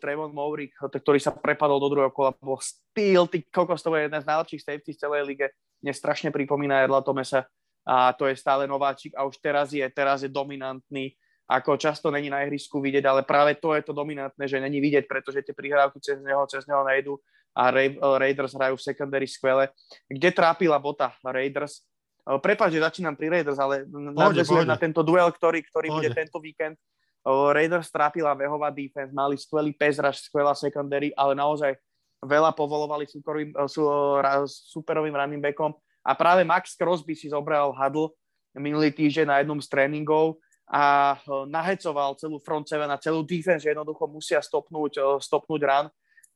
Trevon Maurik, ktorý sa prepadol do druhého kola, bol styl, ty kokos, to je jeden z najlepších safety z celej lige. Mne strašne pripomína Edla Tomesa a to je stále nováčik a už teraz je, teraz je dominantný ako často není na ihrisku vidieť, ale práve to je to dominantné, že není vidieť, pretože tie prihrávky cez neho, cez neho nejdu a Raiders hrajú v secondary skvele. Kde trápila bota Raiders? Prepač, že začínam pri Raiders, ale nadvezujem na tento duel, ktorý, ktorý bude tento víkend. Raiders trápila vehová defense, mali skvelý rush, skvelá secondary, ale naozaj veľa povolovali superovým, superovým running backom a práve Max Crosby si zobral huddle minulý týždeň na jednom z tréningov a nahecoval celú front seven a celú defense, že jednoducho musia stopnúť, stopnúť run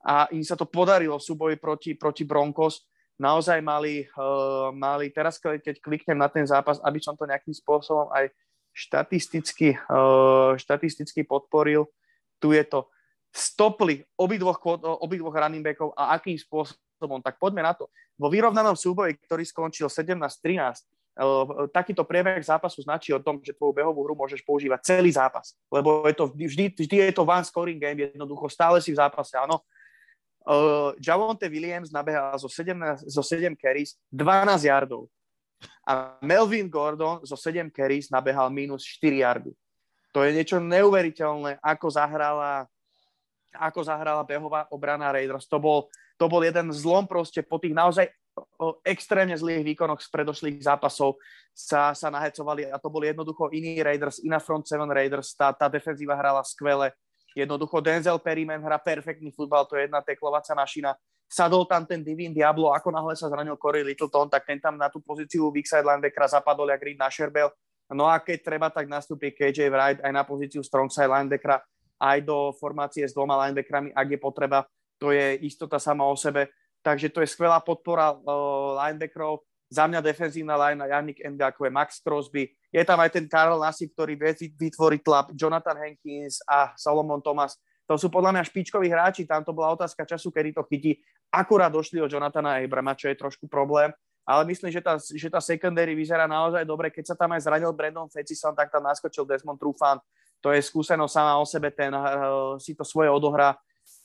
a im sa to podarilo v súboji proti, proti Broncos. Naozaj mali, uh, mali, teraz keď kliknem na ten zápas, aby som to nejakým spôsobom aj štatisticky, uh, štatisticky podporil, tu je to. Stopli obidvoch, obidvoch running backov a akým spôsobom. Tak poďme na to. Vo vyrovnanom súboji, ktorý skončil 17-13, Uh, takýto priebeh zápasu značí o tom, že tvoju behovú hru môžeš používať celý zápas, lebo je to vždy, vždy je to one scoring game, jednoducho stále si v zápase, áno, Uh, Javonte Williams nabehal zo, 17, zo 7 carries 12 yardov. A Melvin Gordon zo 7 carries nabehal minus 4 yardy. To je niečo neuveriteľné, ako zahrala, ako zahrala behová obrana Raiders. To bol, to bol jeden zlom proste po tých naozaj extrémne zlých výkonoch z predošlých zápasov sa, sa nahecovali a to boli jednoducho iní Raiders, iná front seven Raiders, tá, tá defenzíva hrala skvele, Jednoducho Denzel Perryman hrá perfektný futbal, to je jedna teklovacia mašina. Sadol tam ten Divin Diablo, ako náhle sa zranil Corey Littleton, tak ten tam na tú pozíciu weak side linebackera zapadol jak Reed na Sherbel. No a keď treba, tak nastúpi KJ Wright aj na pozíciu strong side linebackera, aj do formácie s dvoma linebackerami, ak je potreba. To je istota sama o sebe. Takže to je skvelá podpora uh, linebackerov za mňa defenzívna line Janik Ngakwe, Max Crosby. Je tam aj ten Karl Nassib, ktorý vie vytvoriť tlap, Jonathan Hankins a Solomon Thomas. To sú podľa mňa špičkoví hráči, tam to bola otázka času, kedy to chytí. Akurát došli od Jonathana Abrama, čo je trošku problém, ale myslím, že tá, že tá secondary vyzerá naozaj dobre. Keď sa tam aj zranil Brandon Fetchison, tak tam naskočil Desmond Trufant. To je skúsenosť sama o sebe, ten uh, si to svoje odohrá.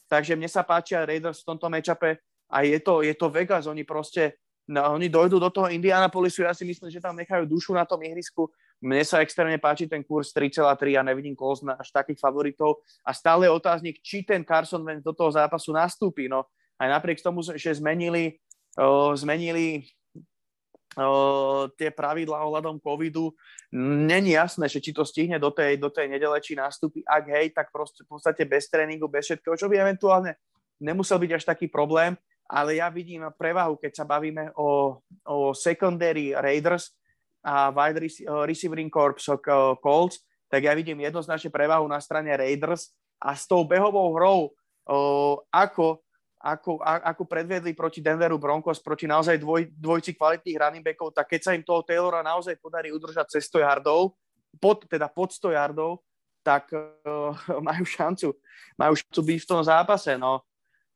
Takže mne sa páčia Raiders v tomto matchupe a je to, je to Vegas, oni proste No, oni dojdú do toho Indianapolisu, ja si myslím, že tam nechajú dušu na tom ihrisku. Mne sa extrémne páči ten kurz 3,3, ja nevidím Colts až takých favoritov a stále je otáznik, či ten Carson Wentz do toho zápasu nastúpi. No, aj napriek tomu, že zmenili, uh, zmenili uh, tie pravidlá ohľadom covidu, není jasné, že či to stihne do tej, do tej nedele, či nastúpi. Ak hej, tak proste v podstate bez tréningu, bez všetkého, čo by eventuálne nemusel byť až taký problém ale ja vidím prevahu, keď sa bavíme o, o secondary Raiders a wide receiving corps Colts, tak ja vidím jednoznačne prevahu na strane Raiders a s tou behovou hrou, o, ako, ako, ako predviedli proti Denveru Broncos, proti naozaj dvoj, dvojci kvalitných running backov, tak keď sa im toho Taylora naozaj podarí udržať cez 100 yardov, pod, teda pod 100 yardov, tak uh, majú šancu, majú šancu byť v tom zápase. No.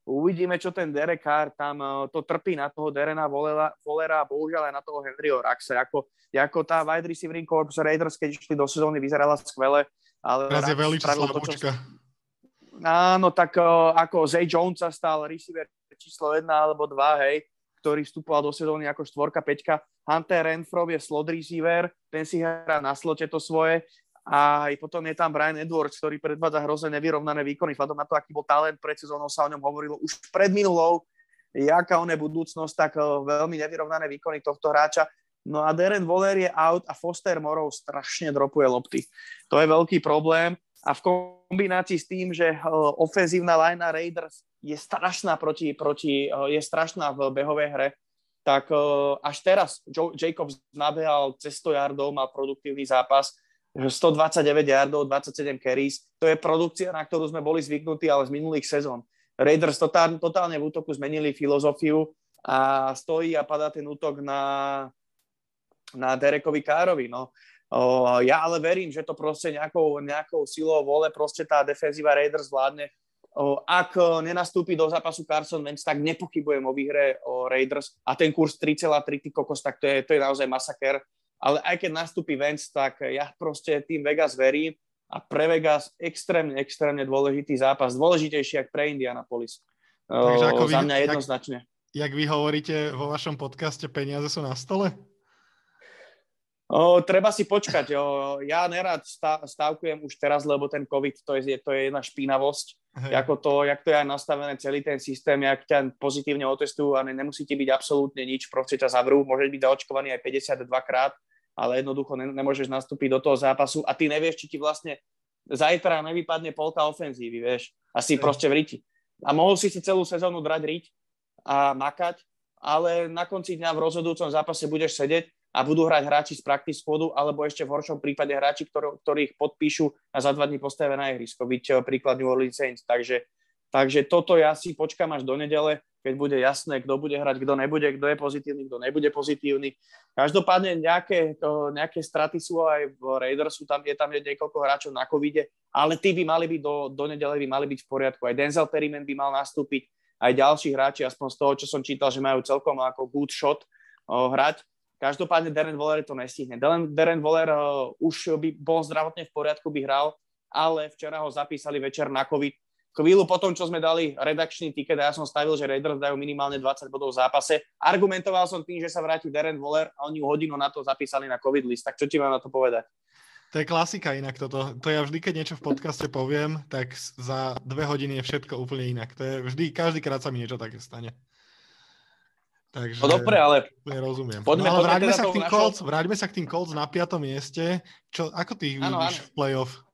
Uvidíme, čo ten Derek Carr tam uh, to trpí na toho Derena Volera, Volera a bohužiaľ aj na toho Henryho Raxe. Ako, ako tá wide receiving corps Raiders, keď išli do sezóny, vyzerala skvele. Ale Teraz je veľmi slabúčka. Áno, tak uh, ako Zay Jones sa stal receiver číslo 1 alebo 2, hej, ktorý vstupoval do sezóny ako štvorka, peťka. Hunter Renfro je slot receiver, ten si hrá na slote to svoje a aj potom je tam Brian Edwards, ktorý predvádza hrozne nevyrovnané výkony. Vzhľadom na to, aký bol talent pred sezónou, sa o ňom hovorilo už pred minulou. Jaká on je budúcnosť, tak eh, veľmi nevyrovnané výkony tohto hráča. No a Darren Waller je out a Foster Morov strašne dropuje lopty. To je veľký problém a v kombinácii s tým, že eh, ofenzívna line Raiders je strašná proti, proti, eh, je strašná v behovej hre, tak až teraz Jacobs nabehal cez 100 yardov, mal produktívny zápas 129 yardov, 27 carries. To je produkcia, na ktorú sme boli zvyknutí, ale z minulých sezón. Raiders totálne, totálne v útoku zmenili filozofiu a stojí a padá ten útok na, na Derekovi Károvi. No. O, ja ale verím, že to proste nejakou, nejakou silou vole proste tá defenzíva Raiders vládne. O, ak nenastúpi do zápasu Carson Wentz, tak nepochybujem o výhre o Raiders a ten kurz 3,3 ty kokos, tak to je, to je naozaj masaker ale aj keď nastúpi Vance, tak ja proste tým Vegas verím a pre Vegas extrémne, extrémne dôležitý zápas, dôležitejší ako pre Indianapolis. Takže ako vy, za mňa jednoznačne. Jak, jak vy hovoríte vo vašom podcaste, peniaze sú na stole? O, treba si počkať. O, ja nerad stávkujem už teraz, lebo ten COVID, to je, to je jedna špinavosť. Hej. Ako to, jak to je aj nastavené celý ten systém, jak ťa pozitívne otestujú a ne, nemusí ti byť absolútne nič, proste ťa zavrú, môžeš byť zaočkovaný aj 52 krát ale jednoducho ne, nemôžeš nastúpiť do toho zápasu a ty nevieš, či ti vlastne zajtra nevypadne polka ofenzívy, vieš, a si proste v riti. A mohol si si celú sezónu drať riť a makať, ale na konci dňa v rozhodujúcom zápase budeš sedieť a budú hrať hráči z practice squadu, alebo ešte v horšom prípade hráči, ktorý, ktorých podpíšu a za dva dní postavia na ihrisko, byť eh, príklad New Orleans Saints. Takže, takže toto ja si počkam až do nedele keď bude jasné, kto bude hrať, kto nebude, kto je pozitívny, kto nebude pozitívny. Každopádne nejaké, to, nejaké straty sú aj v Raidersu, tam je tam je niekoľko hráčov na covide, ale tí by mali byť do, do nedele by mali byť v poriadku. Aj Denzel Perryman by mal nastúpiť, aj ďalší hráči, aspoň z toho, čo som čítal, že majú celkom ako good shot o, hrať. Každopádne Darren Waller to nestihne. Darren, Waller uh, už by bol zdravotne v poriadku, by hral, ale včera ho zapísali večer na COVID, chvíľu potom, čo sme dali redakčný tiket a ja som stavil, že Raiders dajú minimálne 20 bodov v zápase. Argumentoval som tým, že sa vráti Darren Waller a oni hodinu na to zapísali na COVID list. Tak čo ti mám na to povedať? To je klasika inak toto. To ja vždy, keď niečo v podcaste poviem, tak za dve hodiny je všetko úplne inak. To je vždy, každý krát sa mi niečo také stane. Takže, no dobre, ale rozumiem. Poďme, no, ale vráťme, teda sa k tým našo... Colts, vráťme sa k tým Colts na piatom mieste. Čo, ako ty ich vidíš v playoff?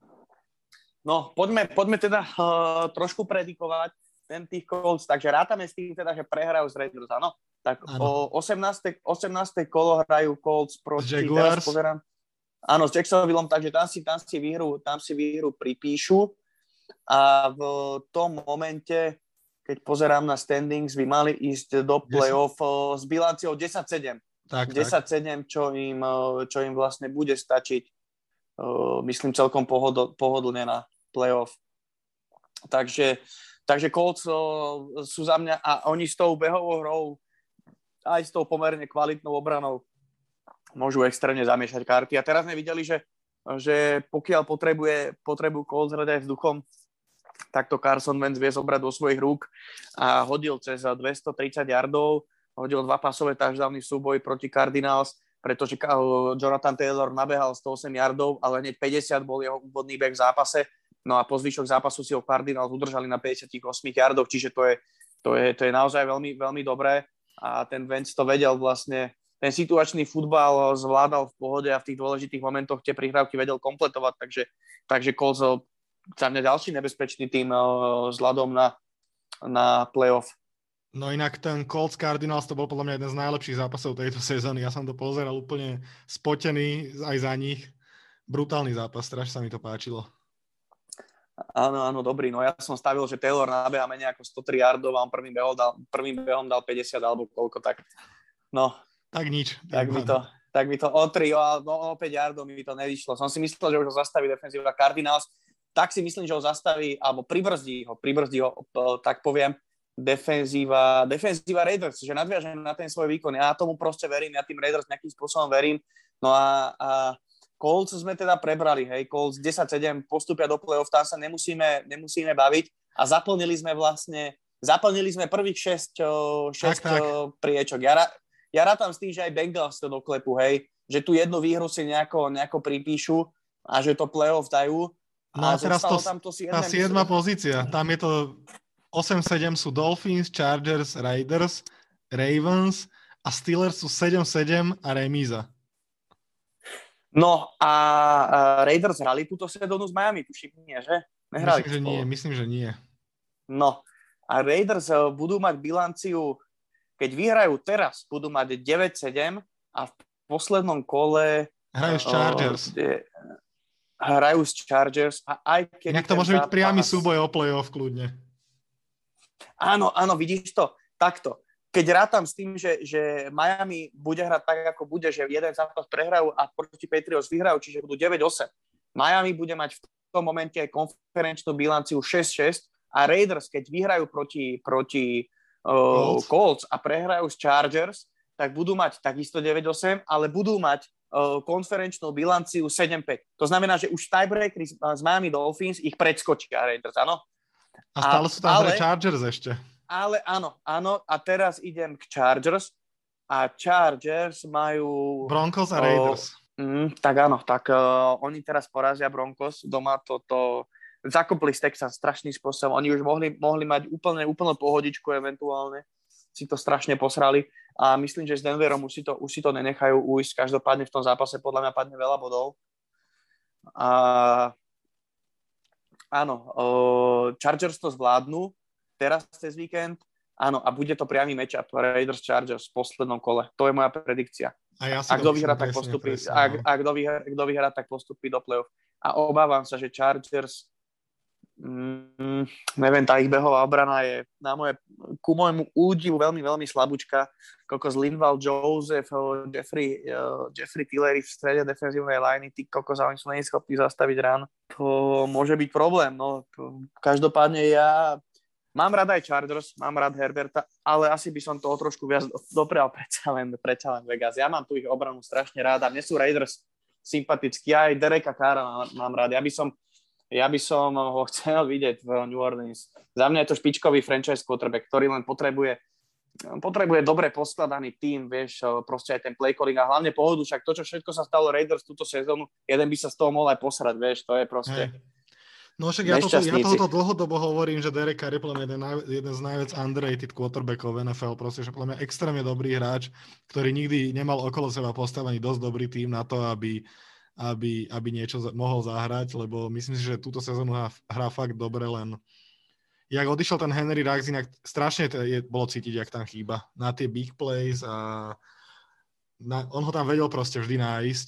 No, poďme, poďme teda uh, trošku predikovať ten tých Colts, takže rátame s tým teda, že prehrajú z Raiders, áno? Tak ano. o 18. 18. kolo hrajú Colts proti, Jaguars. teraz pozerám, áno, s Jacksonvilleom, takže tam si, tam si výhru, tam si výhru pripíšu a v tom momente, keď pozerám na standings, by mali ísť do play-off 10. s bilanciou 10-7. Tak, 10-7, čo im, čo im vlastne bude stačiť, myslím, celkom pohodl, pohodlne na, playoff. Takže, takže Colts sú za mňa a oni s tou behovou hrou aj s tou pomerne kvalitnou obranou môžu extrémne zamiešať karty. A teraz sme videli, že, že pokiaľ potrebuje, potrebujú Colts hrať aj vzduchom, tak to Carson Wentz vie zobrať do svojich rúk a hodil cez 230 yardov, hodil dva pasové touchdowny súboj proti Cardinals, pretože Jonathan Taylor nabehal 108 yardov, ale hneď 50 bol jeho úvodný bek v zápase No a po zvyšok zápasu si ho Cardinals udržali na 58 yardoch, čiže to je, to je, to je naozaj veľmi, veľmi dobré a ten Vance to vedel vlastne, ten situačný futbal zvládal v pohode a v tých dôležitých momentoch tie prihrávky vedel kompletovať, takže, takže Colts za mňa ďalší nebezpečný tým vzhľadom na, na playoff. No inak ten Colts Cardinals to bol podľa mňa jeden z najlepších zápasov tejto sezóny. Ja som to pozeral úplne spotený aj za nich. Brutálny zápas, strašne sa mi to páčilo. Áno, áno, dobrý. No ja som stavil, že Taylor nabeha menej ako 103 yardov a on prvým behom dal, prvým behom dal 50 alebo koľko, tak no. Tak nič. Tak mi to, tak mi to o 3, o, o 5 yardov mi to nevyšlo. Som si myslel, že už ho zastaví defenzíva Cardinals, tak si myslím, že ho zastaví, alebo pribrzdí ho, pribrzdí ho, tak poviem, defenzíva, defenzíva Raiders, že nadviažem na ten svoj výkon. Ja tomu proste verím, ja tým Raiders nejakým spôsobom verím. No a, a Colts sme teda prebrali, hej, Colts 10-7 postupia do play-off, tam sa nemusíme, nemusíme baviť a zaplnili sme vlastne, zaplnili sme prvých 6, 6 tak, tak. priečok. Ja, ja rátam s tým, že aj Bengals to doklepu, hej, že tu jednu výhru si nejako, nejako pripíšu a že to play-off dajú. No a, a teraz to, tam to 7, tá 7 pozícia, tam je to 8-7 sú Dolphins, Chargers, Raiders, Ravens a Steelers sú 7-7 a remíza. No a uh, Raiders hrali túto sezónu s Miami, tuším, nie, že? Nehrali myslím, že nie, myslím, že nie. No a Raiders uh, budú mať bilanciu, keď vyhrajú teraz, budú mať 9-7 a v poslednom kole hrajú s Chargers. Uh, hrajú s Chargers a aj keď... Inak to môže byť priamy súboj o playoff kľudne. Áno, áno, vidíš to? Takto keď rátam s tým, že, že Miami bude hrať tak, ako bude, že jeden zápas prehrajú a proti Patriots vyhrajú, čiže budú 9-8. Miami bude mať v tom momente aj konferenčnú bilanciu 6-6 a Raiders, keď vyhrajú proti, proti uh, Colts. A prehrajú s Chargers, tak budú mať takisto 9-8, ale budú mať uh, konferenčnú bilanciu 7-5. To znamená, že už tiebreakery z Miami Dolphins ich predskočia Raiders, áno? A stále sú tam ale, Chargers ešte ale áno, áno. A teraz idem k Chargers. A Chargers majú... Broncos a Raiders. Uh, mm, tak áno, tak uh, oni teraz porazia Broncos. Doma toto zakopli z Texas strašným spôsobom. Oni už mohli, mohli mať úplne, úplnú pohodičku eventuálne. Si to strašne posrali. A myslím, že s Denverom už si to, už si to nenechajú ujsť. Každopádne v tom zápase podľa mňa padne veľa bodov. A áno, uh, Chargers to zvládnu teraz cez víkend. Áno, a bude to priamy matchup Raiders Chargers v poslednom kole. To je moja predikcia. A ja ak kto vyhrá, tak postupí, presne, no. ak kto, vyhrá, kto vyhrá, tak postupí do play-off. A obávam sa, že Chargers mm, neviem, tá ich behová obrana je na moje, ku môjmu údivu veľmi, veľmi slabúčka. Kokos Linval, Joseph, Jeffrey, uh, Jeffrey Tillery v strede defenzívnej liney, ty kokos, oni sú schopní zastaviť rán. To môže byť problém. No. Každopádne ja Mám rád aj Chargers, mám rád Herberta, ale asi by som to o trošku viac doprial predsa len, predsa len Vegas. Ja mám tu ich obranu strašne rád a mne sú Raiders sympatickí. Aj Dereka Kára mám, mám rád. Ja by som ja by som ho chcel vidieť v New Orleans. Za mňa je to špičkový franchise quarterback, ktorý len potrebuje potrebuje dobre poskladaný tým, vieš, proste aj ten play calling a hlavne pohodu, však to, čo všetko sa stalo Raiders túto sezónu, jeden by sa z toho mohol aj posrať, vieš, to je proste... Hey No však ja, toto, ja tohoto dlhodobo hovorím, že Derek Carr je podľa jeden, jeden z najviac underrated quarterbackov v NFL, proste, že podľa mňa extrémne dobrý hráč, ktorý nikdy nemal okolo seba postavený dosť dobrý tým na to, aby, aby, aby niečo mohol zahrať, lebo myslím si, že túto sezónu hrá, hrá fakt dobre, len jak odišiel ten Henry Ruggs, inak strašne je, bolo cítiť, jak tam chýba na tie big plays a na, on ho tam vedel proste vždy nájsť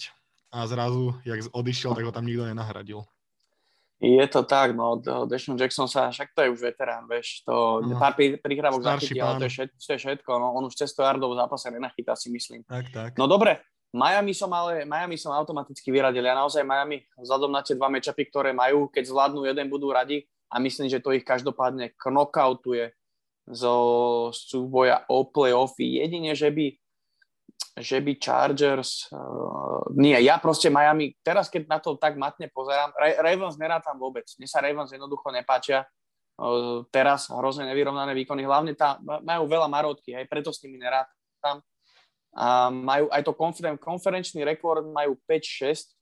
a zrazu, jak odišiel, tak ho tam nikto nenahradil. Je to tak, no, Deshaun Jackson sa, však to je už veterán, vieš, to no. pár prihrávok zachytí, ale to je, všetko, to je všetko, no, on už cez 100 yardov v zápase nenachytá, si myslím. Tak, tak. No dobre, Miami som ale, Miami som automaticky vyradil, ja naozaj Miami, vzhľadom na tie dva matchupy, ktoré majú, keď zvládnu jeden, budú radi a myslím, že to ich každopádne knockoutuje zo súboja o playoffy. Jedine, že by že by Chargers, uh, nie, ja proste Miami, teraz keď na to tak matne pozerám, Ra- Ravens nerátam vôbec, mne sa Ravens jednoducho nepáčia, uh, teraz hrozne nevyrovnané výkony, hlavne tá, majú veľa marotky, hej, preto s nimi nerátam. A majú aj to konferen- konferenčný rekord, majú 5-6,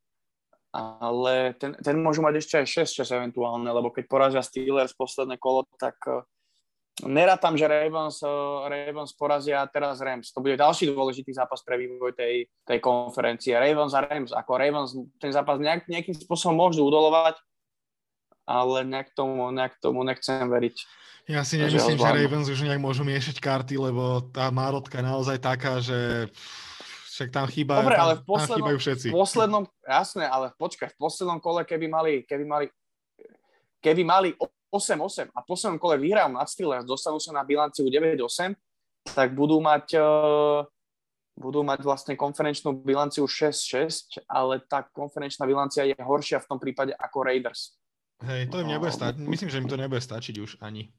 ale ten, ten môžu mať ešte aj 6-6 eventuálne, lebo keď porazia Steelers posledné kolo, tak uh, Nerátam, že Ravens, eh, Ravens porazia teraz Rams. To bude ďalší dôležitý zápas pre vývoj tej, tej konferencie. Ravens a Rams. Ako Ravens ten zápas nejak, nejakým spôsobom môžu udolovať, ale nejak tomu, nejak tomu nechcem veriť. Ja si nemyslím, že Ravens už nejak môžu miešať karty, lebo tá márotka je naozaj taká, že však tam chýba, Dobre, ale v poslednom, tam všetci. V poslednom, jasné, ale počkaj, v poslednom kole, keby mali, keby mali, keby mali 8-8 a v poslednom kole vyhrajú nad Steelers, dostanú sa na bilanciu 9-8, tak budú mať, uh, budú mať vlastne konferenčnú bilanciu 6-6, ale tá konferenčná bilancia je horšia v tom prípade ako Raiders. Hej, to im nebude no. stať. Myslím, že im to nebude stačiť už ani.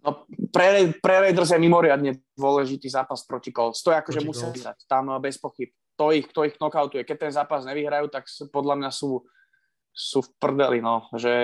No, pre, pre Raiders je mimoriadne dôležitý zápas proti Colts. To je ako, že musia vyhrať. Tam eh, bez pochyb. To ich, to ich knockoutuje. Keď ten zápas nevyhrajú, tak podľa mňa sú, sú v prdeli, no. Že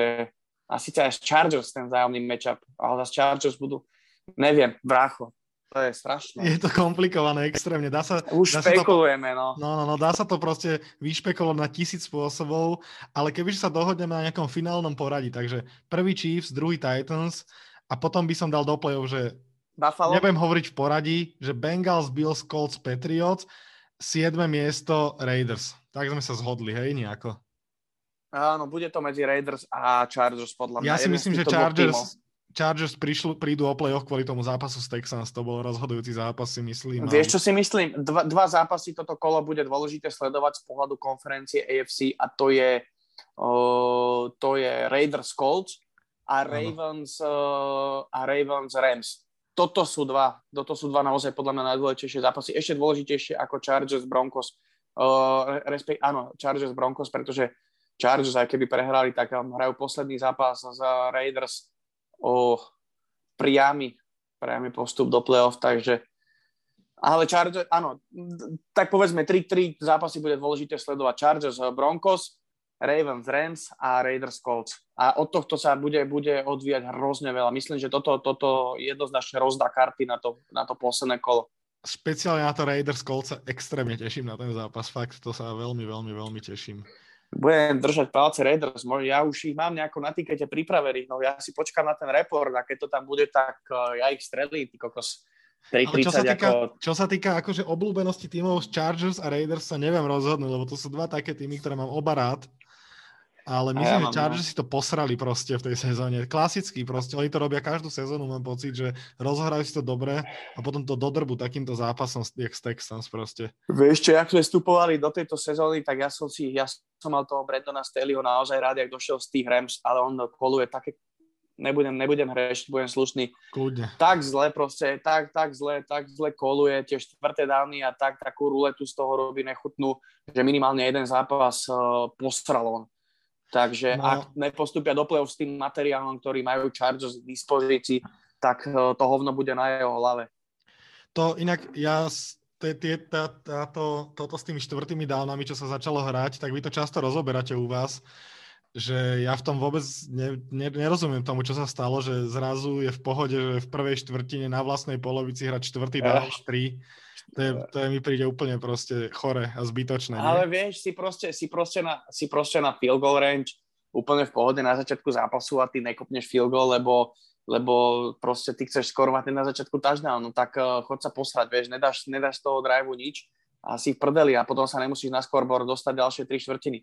a síce aj Chargers ten vzájomný matchup, ale zase Chargers budú, neviem, brácho. To je strašné. Je to komplikované extrémne. Dá sa, Už dá špekulujeme, sa to, no. No, no, no. Dá sa to proste vyšpekulovať na tisíc spôsobov, ale kebyže sa dohodneme na nejakom finálnom poradí, takže prvý Chiefs, druhý Titans, a potom by som dal do play-off, že Buffalo? nebudem hovoriť v poradí, že Bengals, Bills, Colts, Patriots, 7. miesto Raiders. Tak sme sa zhodli, hej, nejako. Áno, bude to medzi Raiders a Chargers podľa mňa. Ja si myslím, že Chargers, Chargers prišli, prídu o play-off kvôli tomu zápasu s Texans. To bol rozhodujúci zápas, si myslím. Vieš, čo si myslím? Dva, dva zápasy toto kolo bude dôležité sledovať z pohľadu konferencie AFC a to je, uh, to je Raiders Colts a Ravens, uh, a Ravens Rams. Toto sú dva, toto sú dva naozaj podľa mňa najdôležitejšie zápasy. Ešte dôležitejšie ako Chargers Broncos. Uh, respekt, áno, Chargers Broncos, pretože Chargers, aj keby prehrali, tak hrajú posledný zápas za Raiders o priamy, priamy postup do playoff, takže ale Chargers, áno, tak povedzme 3-3 zápasy bude dôležité sledovať Chargers, Broncos, Ravens, Rams a Raiders Colts. A od tohto sa bude, bude odvíjať hrozne veľa. Myslím, že toto, toto jednoznačne rozdá karty na to, na to posledné kolo. Špeciálne na to Raiders Colts sa extrémne teším na ten zápas. Fakt, to sa veľmi, veľmi, veľmi teším. Budem držať palce Raiders. Ja už ich mám nejako na tikete pripravených. No ja si počkám na ten report a keď to tam bude, tak uh, ja ich strelím, ty kokos. 3, čo sa týka, ako... čo sa týka akože obľúbenosti tímov z Chargers a Raiders sa neviem rozhodnúť, lebo to sú dva také týmy, ktoré mám oba rád. Ale myslím, ja že Chargers no. si to posrali proste v tej sezóne. Klasicky proste. Oni to robia každú sezónu, mám pocit, že rozhrajú si to dobre a potom to dodrbu takýmto zápasom, jak z Texans proste. Vieš čo, ak sme vstupovali do tejto sezóny, tak ja som si, ja som mal toho Brendona Staleyho naozaj rád, jak došiel z tých Rams, ale on koluje také nebudem, nebudem hrešiť, budem slušný. Kľudne. Tak zle proste, tak, tak zle, tak zle koluje tie štvrté dávny a tak takú ruletu z toho robí nechutnú, že minimálne jeden zápas uh, postral on. Takže no. ak nepostupia do play s tým materiálom, ktorý majú Chargers k dispozícii, tak e, to hovno bude na jeho hlave. To inak ja táto, toto s tými štvrtými dálnami, čo sa začalo hrať, tak vy to často rozoberáte u vás, že ja v tom vôbec ne, ne, nerozumiem tomu, čo sa stalo, že zrazu je v pohode, že v prvej štvrtine na vlastnej polovici hrať štvrtý down, tri. To, je, to je, mi príde úplne proste chore a zbytočné. Nie? Ale vieš, si proste, si, proste na, si proste na field goal range úplne v pohode na začiatku zápasu a ty nekopneš field goal, lebo, lebo proste ty chceš skorovať na začiatku touchdown, no tak uh, chod sa posrať, vieš, nedáš, nedáš toho driveu nič a si v prdeli a potom sa nemusíš na scoreboard dostať ďalšie tri štvrtiny.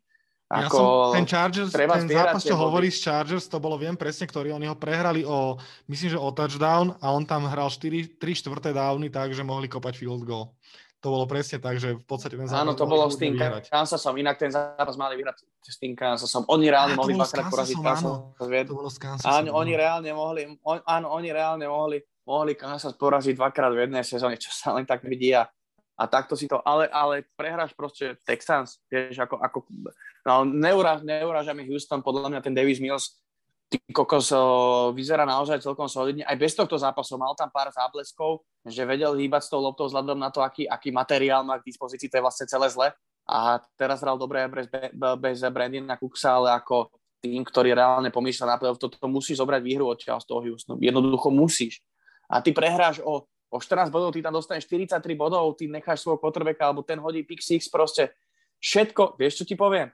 Ako, ja som, ten Chargers, ten zápas, čo hovorí z Chargers, to bolo, viem presne, ktorý, oni ho prehrali o, myslím, že o touchdown a on tam hral 4, 3 štvrté downy tak, že mohli kopať field goal. To bolo presne tak, že v podstate ten zápas Áno, to bolo s tým. Kansasom, inak ten zápas mali vyhrať s tým Kansasom. Oni reálne mohli dvakrát poraziť Kansas. To bolo s Kansasom. Áno, oni reálne mohli, on, áno, oni reálne mohli, mohli Kansas poraziť dvakrát v jednej sezóne, čo sa len tak vidí a a takto si to, ale, ale prehráš proste Texans, vieš, ako, ako no, neuráž, Houston, podľa mňa ten Davis Mills, ty kokos, o, vyzerá naozaj celkom solidne, aj bez tohto zápasu mal tam pár zábleskov, že vedel hýbať s tou loptou vzhľadom na to, aký, aký materiál má k dispozícii, to je vlastne celé zle. A teraz hral dobre bez, bez Brandina Cooksa, ale ako tým, ktorý reálne pomýšľa na playoff, toto musíš zobrať výhru od z toho Houstonu, jednoducho musíš. A ty prehráš o o 14 bodov, ty tam dostaneš 43 bodov, ty necháš svojho quarterbacka, alebo ten hodí pick six, proste všetko, vieš čo ti poviem?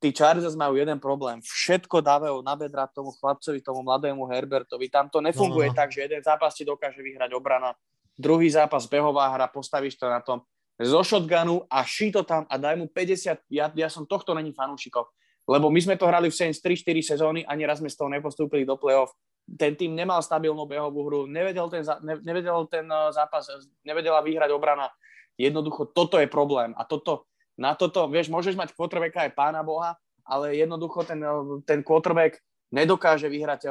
Tí Chargers majú jeden problém, všetko dávajú na bedra tomu chlapcovi, tomu mladému Herbertovi, tam to nefunguje no, no. tak, že jeden zápas ti dokáže vyhrať obrana, druhý zápas behová hra, postavíš to na tom, zo shotgunu a ší to tam a daj mu 50, ja, ja som tohto není fanúšikov, lebo my sme to hrali v Saints 3-4 sezóny a nieraz sme z toho nepostúpili do play-off. Ten tým nemal stabilnú behovú hru, nevedel ten, nevedel ten eh, zápas, nevedela vyhrať obrana. Jednoducho, toto je problém. A toto, na toto, vieš, môžeš mať quarterbacka aj pána Boha, ale jednoducho ten, eh, ten quarterback nedokáže vyhrať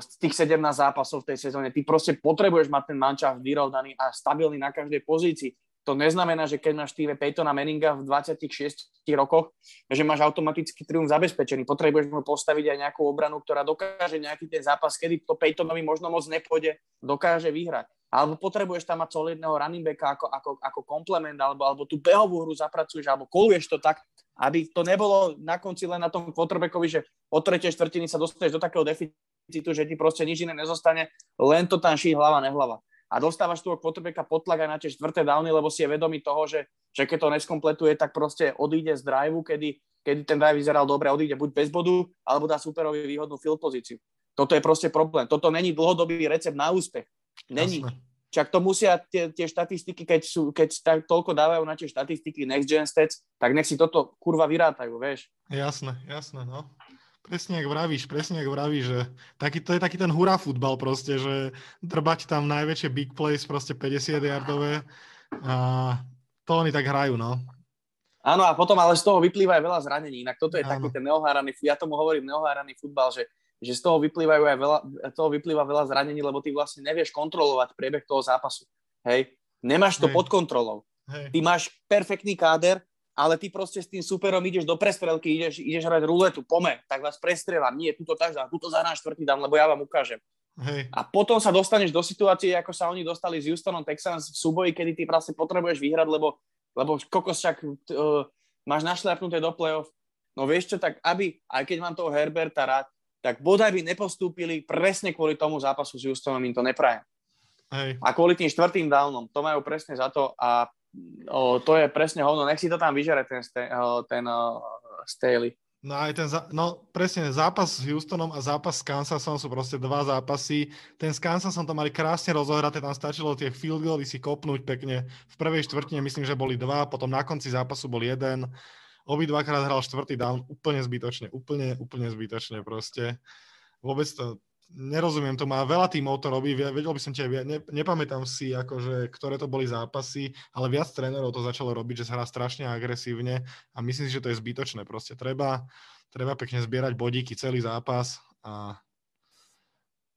z tých 17 zápasov v tej sezóne. Ty proste potrebuješ mať ten mančaft vyrovnaný a stabilný na každej pozícii. To neznamená, že keď máš týve Peytona Meninga v 26 rokoch, že máš automaticky triumf zabezpečený. Potrebuješ mu postaviť aj nejakú obranu, ktorá dokáže nejaký ten zápas, kedy to Peytonovi možno moc nepôjde, dokáže vyhrať. Alebo potrebuješ tam mať solidného running backa ako, ako, ako komplement, alebo, alebo tú behovú hru zapracuješ, alebo koluješ to tak, aby to nebolo na konci len na tom quarterbackovi, že od tretej štvrtiny sa dostaneš do takého deficitu, že ti proste nič iné nezostane, len to tam ší hlava, nehlava a dostávaš toho quarterbacka pod tlak aj na tie štvrté downy, lebo si je vedomý toho, že, že keď to neskompletuje, tak proste odíde z driveu, kedy, kedy ten drive vyzeral dobre, odíde buď bez bodu, alebo dá superovi výhodnú field pozíciu. Toto je proste problém. Toto není dlhodobý recept na úspech. Není. Jasne. Čak to musia tie, tie štatistiky, keď, sú, keď tak toľko dávajú na tie štatistiky Next Gen Stats, tak nech si toto kurva vyrátajú, vieš. Jasné, jasné, no. Presne ak vravíš, presne ak vravíš, že taký, to je taký ten hurá futbal proste, že drbať tam najväčšie big plays, proste 50 yardové a to oni tak hrajú, no. Áno, a potom ale z toho vyplýva aj veľa zranení, inak toto je Áno. taký ten neoháraný, ja tomu hovorím neoháraný futbal, že, že z toho vyplývajú aj veľa, toho vyplýva veľa zranení, lebo ty vlastne nevieš kontrolovať priebeh toho zápasu, hej. Nemáš to hej. pod kontrolou. Hej. Ty máš perfektný káder, ale ty proste s tým superom ideš do prestrelky, ideš, ideš hrať ruletu, pome, tak vás prestrelám, nie, túto tak dám, túto zahráš štvrtý dám, lebo ja vám ukážem. Hej. A potom sa dostaneš do situácie, ako sa oni dostali s Houstonom Texans v súboji, kedy ty proste potrebuješ vyhrať, lebo, lebo kokos však uh, máš našľapnuté do play-off. No vieš čo, tak aby, aj keď mám toho Herberta rád, tak bodaj by nepostúpili presne kvôli tomu zápasu s Houstonom, im to neprajem. Hej. A kvôli tým štvrtým downom, to majú presne za to a o, to je presne hovno, nech si to tam vyžere ten, ten uh, Staley. No aj ten, no presne, zápas s Houstonom a zápas s Kansasom sú proste dva zápasy. Ten s Kansasom to mali krásne rozohraté, tam stačilo tie field goally si kopnúť pekne. V prvej štvrtine myslím, že boli dva, potom na konci zápasu bol jeden. Obidvakrát hral štvrtý down, úplne zbytočne, úplne, úplne zbytočne proste. Vôbec to, nerozumiem to, má veľa tímov to robí, vedel by som aj, ne, nepamätám si, akože, ktoré to boli zápasy, ale viac trénerov to začalo robiť, že sa hrá strašne agresívne a myslím si, že to je zbytočné. Proste treba, treba pekne zbierať bodíky celý zápas a,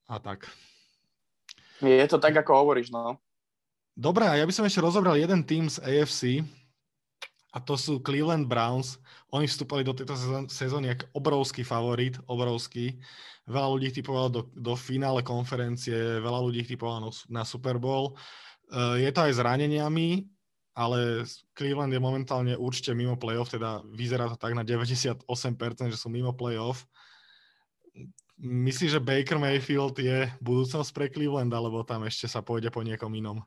a tak. Je to tak, ako hovoríš, no. Dobre, a ja by som ešte rozobral jeden tým z AFC, a to sú Cleveland Browns. Oni vstúpali do tejto sezóny ako obrovský favorit, obrovský. Veľa ľudí typovalo do, do finále konferencie, veľa ľudí typovalo na Super Bowl. Uh, je to aj zraneniami, ale Cleveland je momentálne určite mimo playoff, teda vyzerá to tak na 98%, že sú mimo playoff. Myslíš, že Baker Mayfield je budúcnosť pre Cleveland, alebo tam ešte sa pôjde po niekom inom?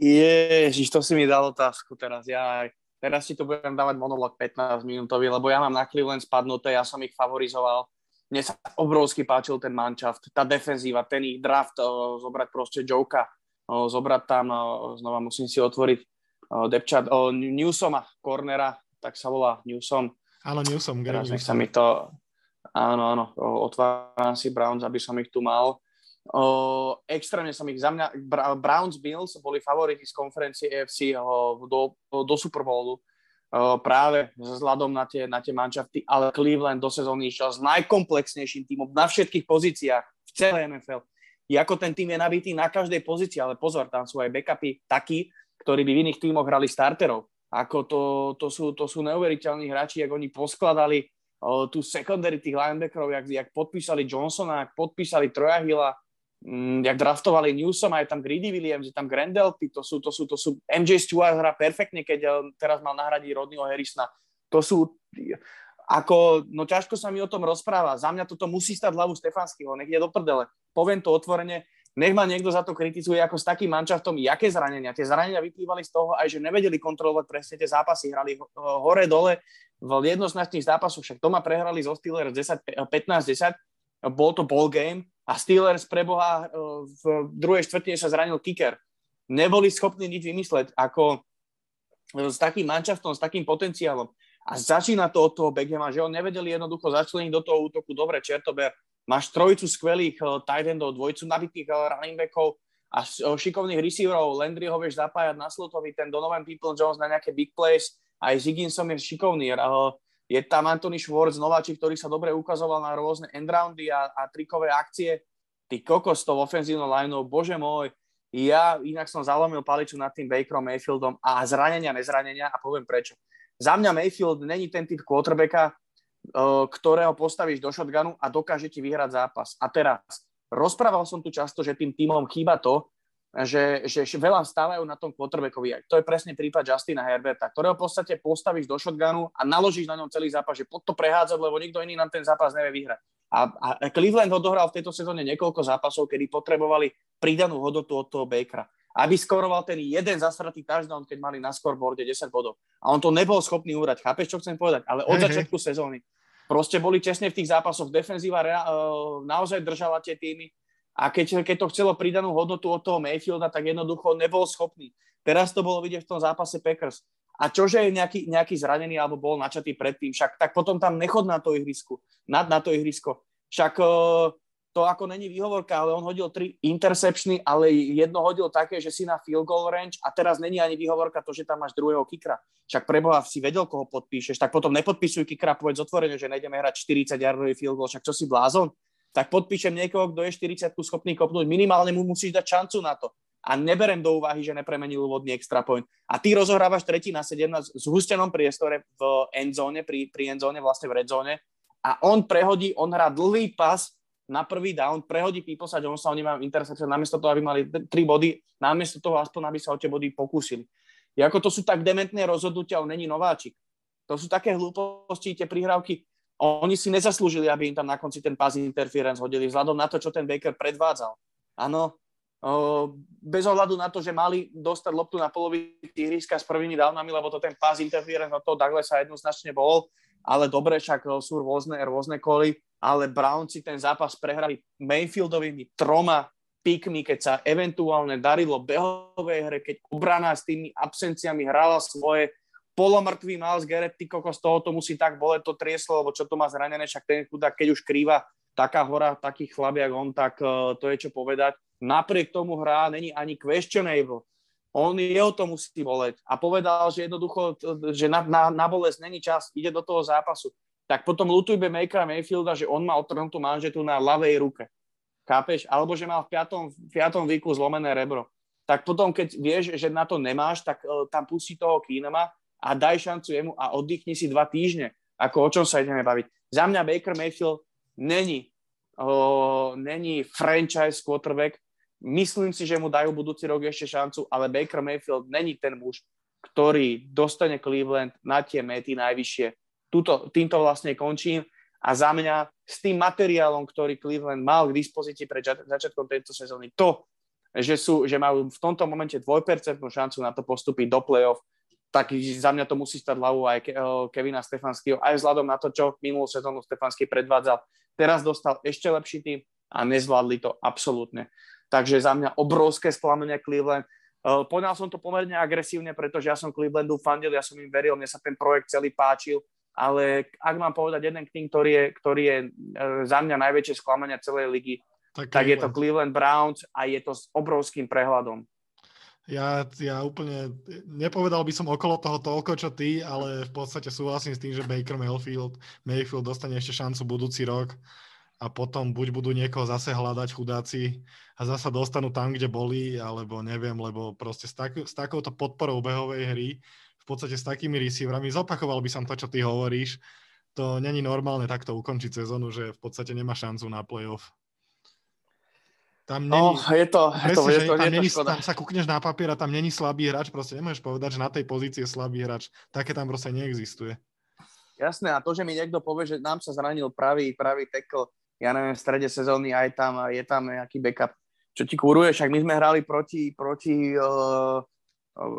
Ježiš, to si mi dal otázku teraz. Ja teraz si to budem dávať monolog 15 minútový, lebo ja mám na Cleveland spadnuté, ja som ich favorizoval. Mne sa obrovsky páčil ten manšaft, tá defenzíva, ten ich draft, o, zobrať proste Joka, o, zobrať tam, o, znova musím si otvoriť o, Depchat, o, Newsoma, cornera, tak sa volá Newsom. Áno, Newsom. Teraz nech sa mi to, áno, áno, otváram si Browns, aby som ich tu mal. O, extrémne som ich za mňa, Browns Bills boli favoriti z konferencie EFC o, do, do Super Bowlu práve vzhľadom na tie, na tie manšafty, ale Cleveland do sezóny išiel s najkomplexnejším týmom na všetkých pozíciách v celej NFL. I ako ten tým je nabitý na každej pozícii, ale pozor, tam sú aj backupy takí, ktorí by v iných tímoch hrali starterov. Ako to, to, sú, to sú neuveriteľní hráči, ako oni poskladali tú secondary tých linebackerov, jak, jak podpísali Johnsona, jak podpísali Troja Hilla, jak draftovali Newsom, aj tam Greedy Williams, je tam Grandelty, to sú, to sú, to sú, MJ Stewart hrá perfektne, keď eh, teraz mal nahradiť Rodneyho Harrisona. To sú, ako, no ťažko sa mi o tom rozpráva. Za mňa toto musí stať hlavu Stefanského, nech je do prdele. Poviem to otvorene, nech ma niekto za to kritizuje ako s takým mančaftom, jaké zranenia. Tie zranenia vyplývali z toho aj, že nevedeli kontrolovať presne tie zápasy, hrali hore-dole v jednoznačných zápasoch, však doma prehrali zo Steelers 15-10, bol to ball game a Steelers preboha e, v druhej štvrtine sa zranil kicker. Neboli schopní nič vymysleť, ako e, s takým mančaftom, s takým potenciálom. A začína to od toho Beckhama, že on nevedeli jednoducho začleniť do toho útoku. Dobre, Čertober, máš trojicu skvelých uh, tight endov, dvojcu nabitých running backov a šikovných receiverov. Landry ho vieš zapájať na slotovi, ten Donovan People Jones na nejaké big plays. Aj Zigginsom je šikovný. Je tam Anthony Schwartz, nováčik, ktorý sa dobre ukazoval na rôzne endroundy a, a trikové akcie. Ty kokos to ofenzívnou lineou, bože môj, ja inak som zalomil paliču nad tým Bakerom Mayfieldom a zranenia, nezranenia a poviem prečo. Za mňa Mayfield není ten typ quarterbacka, uh, ktorého postavíš do shotgunu a dokáže ti vyhrať zápas. A teraz, rozprával som tu často, že tým týmom chýba to, že, že veľa stávajú na tom quarterbackovi. To je presne prípad Justina Herberta, ktorého v podstate postavíš do shotgunu a naložíš na ňom celý zápas, že pod to prehádzať, lebo nikto iný nám ten zápas nevie vyhrať. A, a Cleveland odohral v tejto sezóne niekoľko zápasov, kedy potrebovali pridanú hodnotu od toho Bakera. Aby skoroval ten jeden zasratý touchdown, keď mali na scoreboarde 10 bodov. A on to nebol schopný úrať. Chápeš, čo chcem povedať? Ale od hey, začiatku hey. sezóny proste boli tesne v tých zápasoch. Defenzíva rea- uh, naozaj držala tie týmy a keď, keď to chcelo pridanú hodnotu od toho Mayfielda, tak jednoducho nebol schopný. Teraz to bolo vidieť v tom zápase Packers. A čože je nejaký, nejaký zranený alebo bol načatý predtým, však tak potom tam nechod na to ihrisku, na, na to ihrisko. Však uh, to ako není výhovorka, ale on hodil tri interceptiony, ale jedno hodil také, že si na field goal range a teraz není ani výhovorka to, že tam máš druhého kikra. Však preboha si vedel, koho podpíšeš, tak potom nepodpisuj kikra, povedz otvorene, že nejdeme hrať 40 yardový field goal, však čo si blázon? Tak podpíšem niekoho, kto je 40 schopný kopnúť, minimálne mu musíš dať šancu na to. A neberem do úvahy, že nepremenil úvodný extra point. A ty rozohrávaš tretí na 17 v zhustenom priestore v endzone, pri, pri endzone, vlastne v redzone a on prehodí, on hrá dlhý pas na prvý down, prehodí Piposa Jonesa, oni majú intercepciu, namiesto toho, aby mali tri body, namiesto toho aspoň, aby sa o tie body pokúsili. I ako to sú tak dementné rozhodnutia, on není nováčik. To sú také hlúposti, tie prihrávky. Oni si nezaslúžili, aby im tam na konci ten pass interference hodili, vzhľadom na to, čo ten Baker predvádzal. Áno, bez ohľadu na to, že mali dostať loptu na polovici ihriska s prvými downami, lebo to ten pass interference od toho Douglasa jednoznačne bol, ale dobre, však sú rôzne, rôzne koly ale Brownsi ten zápas prehrali Mayfieldovými troma pikmi, keď sa eventuálne darilo behovej hre, keď obrana s tými absenciami hrala svoje, polomrtvý Miles Garrett, ty kokos, toho to musí tak boleť to trieslo, lebo čo to má zranené, však ten chudák, keď už krýva taká hora, taký chlap, jak on, tak uh, to je čo povedať. Napriek tomu hrá není ani questionable. On jeho to musí boleť. A povedal, že jednoducho, že na, na, na bolesť není čas, ide do toho zápasu tak potom lutujbe Makera Mayfielda, že on má otrhnutú manžetu na ľavej ruke. Chápeš? Alebo že mal v piatom, v piatom výku zlomené rebro. Tak potom, keď vieš, že na to nemáš, tak uh, tam pustí toho Keenuma a daj šancu jemu a oddychni si dva týždne. Ako o čom sa ideme baviť. Za mňa Baker Mayfield není, uh, není franchise quarterback. Myslím si, že mu dajú budúci rok ešte šancu, ale Baker Mayfield není ten muž, ktorý dostane Cleveland na tie mety najvyššie Tuto, týmto vlastne končím a za mňa s tým materiálom, ktorý Cleveland mal k dispozícii pred začiatkom tejto sezóny, to, že, sú, že majú v tomto momente dvojpercentnú šancu na to postúpiť do play-off, tak za mňa to musí stať hlavu aj Kevina Stefanského, aj vzhľadom na to, čo minulú sezónu Stefanský predvádzal. Teraz dostal ešte lepší tým a nezvládli to absolútne. Takže za mňa obrovské sklamenie Cleveland. Poňal som to pomerne agresívne, pretože ja som Clevelandu fandil, ja som im veril, mne sa ten projekt celý páčil ale ak mám povedať jeden tým, ktorý je, ktorý je e, za mňa najväčšie sklamania celej ligy, tak, tak je to Cleveland Browns a je to s obrovským prehľadom. Ja, ja úplne, nepovedal by som okolo toho toľko, čo ty, ale v podstate súhlasím s tým, že Baker Mayfield, Mayfield dostane ešte šancu budúci rok a potom buď budú niekoho zase hľadať chudáci a zasa dostanú tam, kde boli, alebo neviem, lebo proste s, tak, s takouto podporou behovej hry v podstate s takými receiverami. Zopakoval by som to, čo ty hovoríš. To není normálne takto ukončiť sezónu, že v podstate nemá šancu na playoff. Tam není, no, je to, je to, je to, tam, je není, to tam sa kúkneš na papier a tam není slabý hráč, proste nemôžeš povedať, že na tej pozícii je slabý hráč. Také tam proste neexistuje. Jasné, a to, že mi niekto povie, že nám sa zranil pravý, pravý tackle, ja neviem, v strede sezóny aj tam, je tam nejaký backup, čo ti kúruje, však my sme hrali proti, proti uh,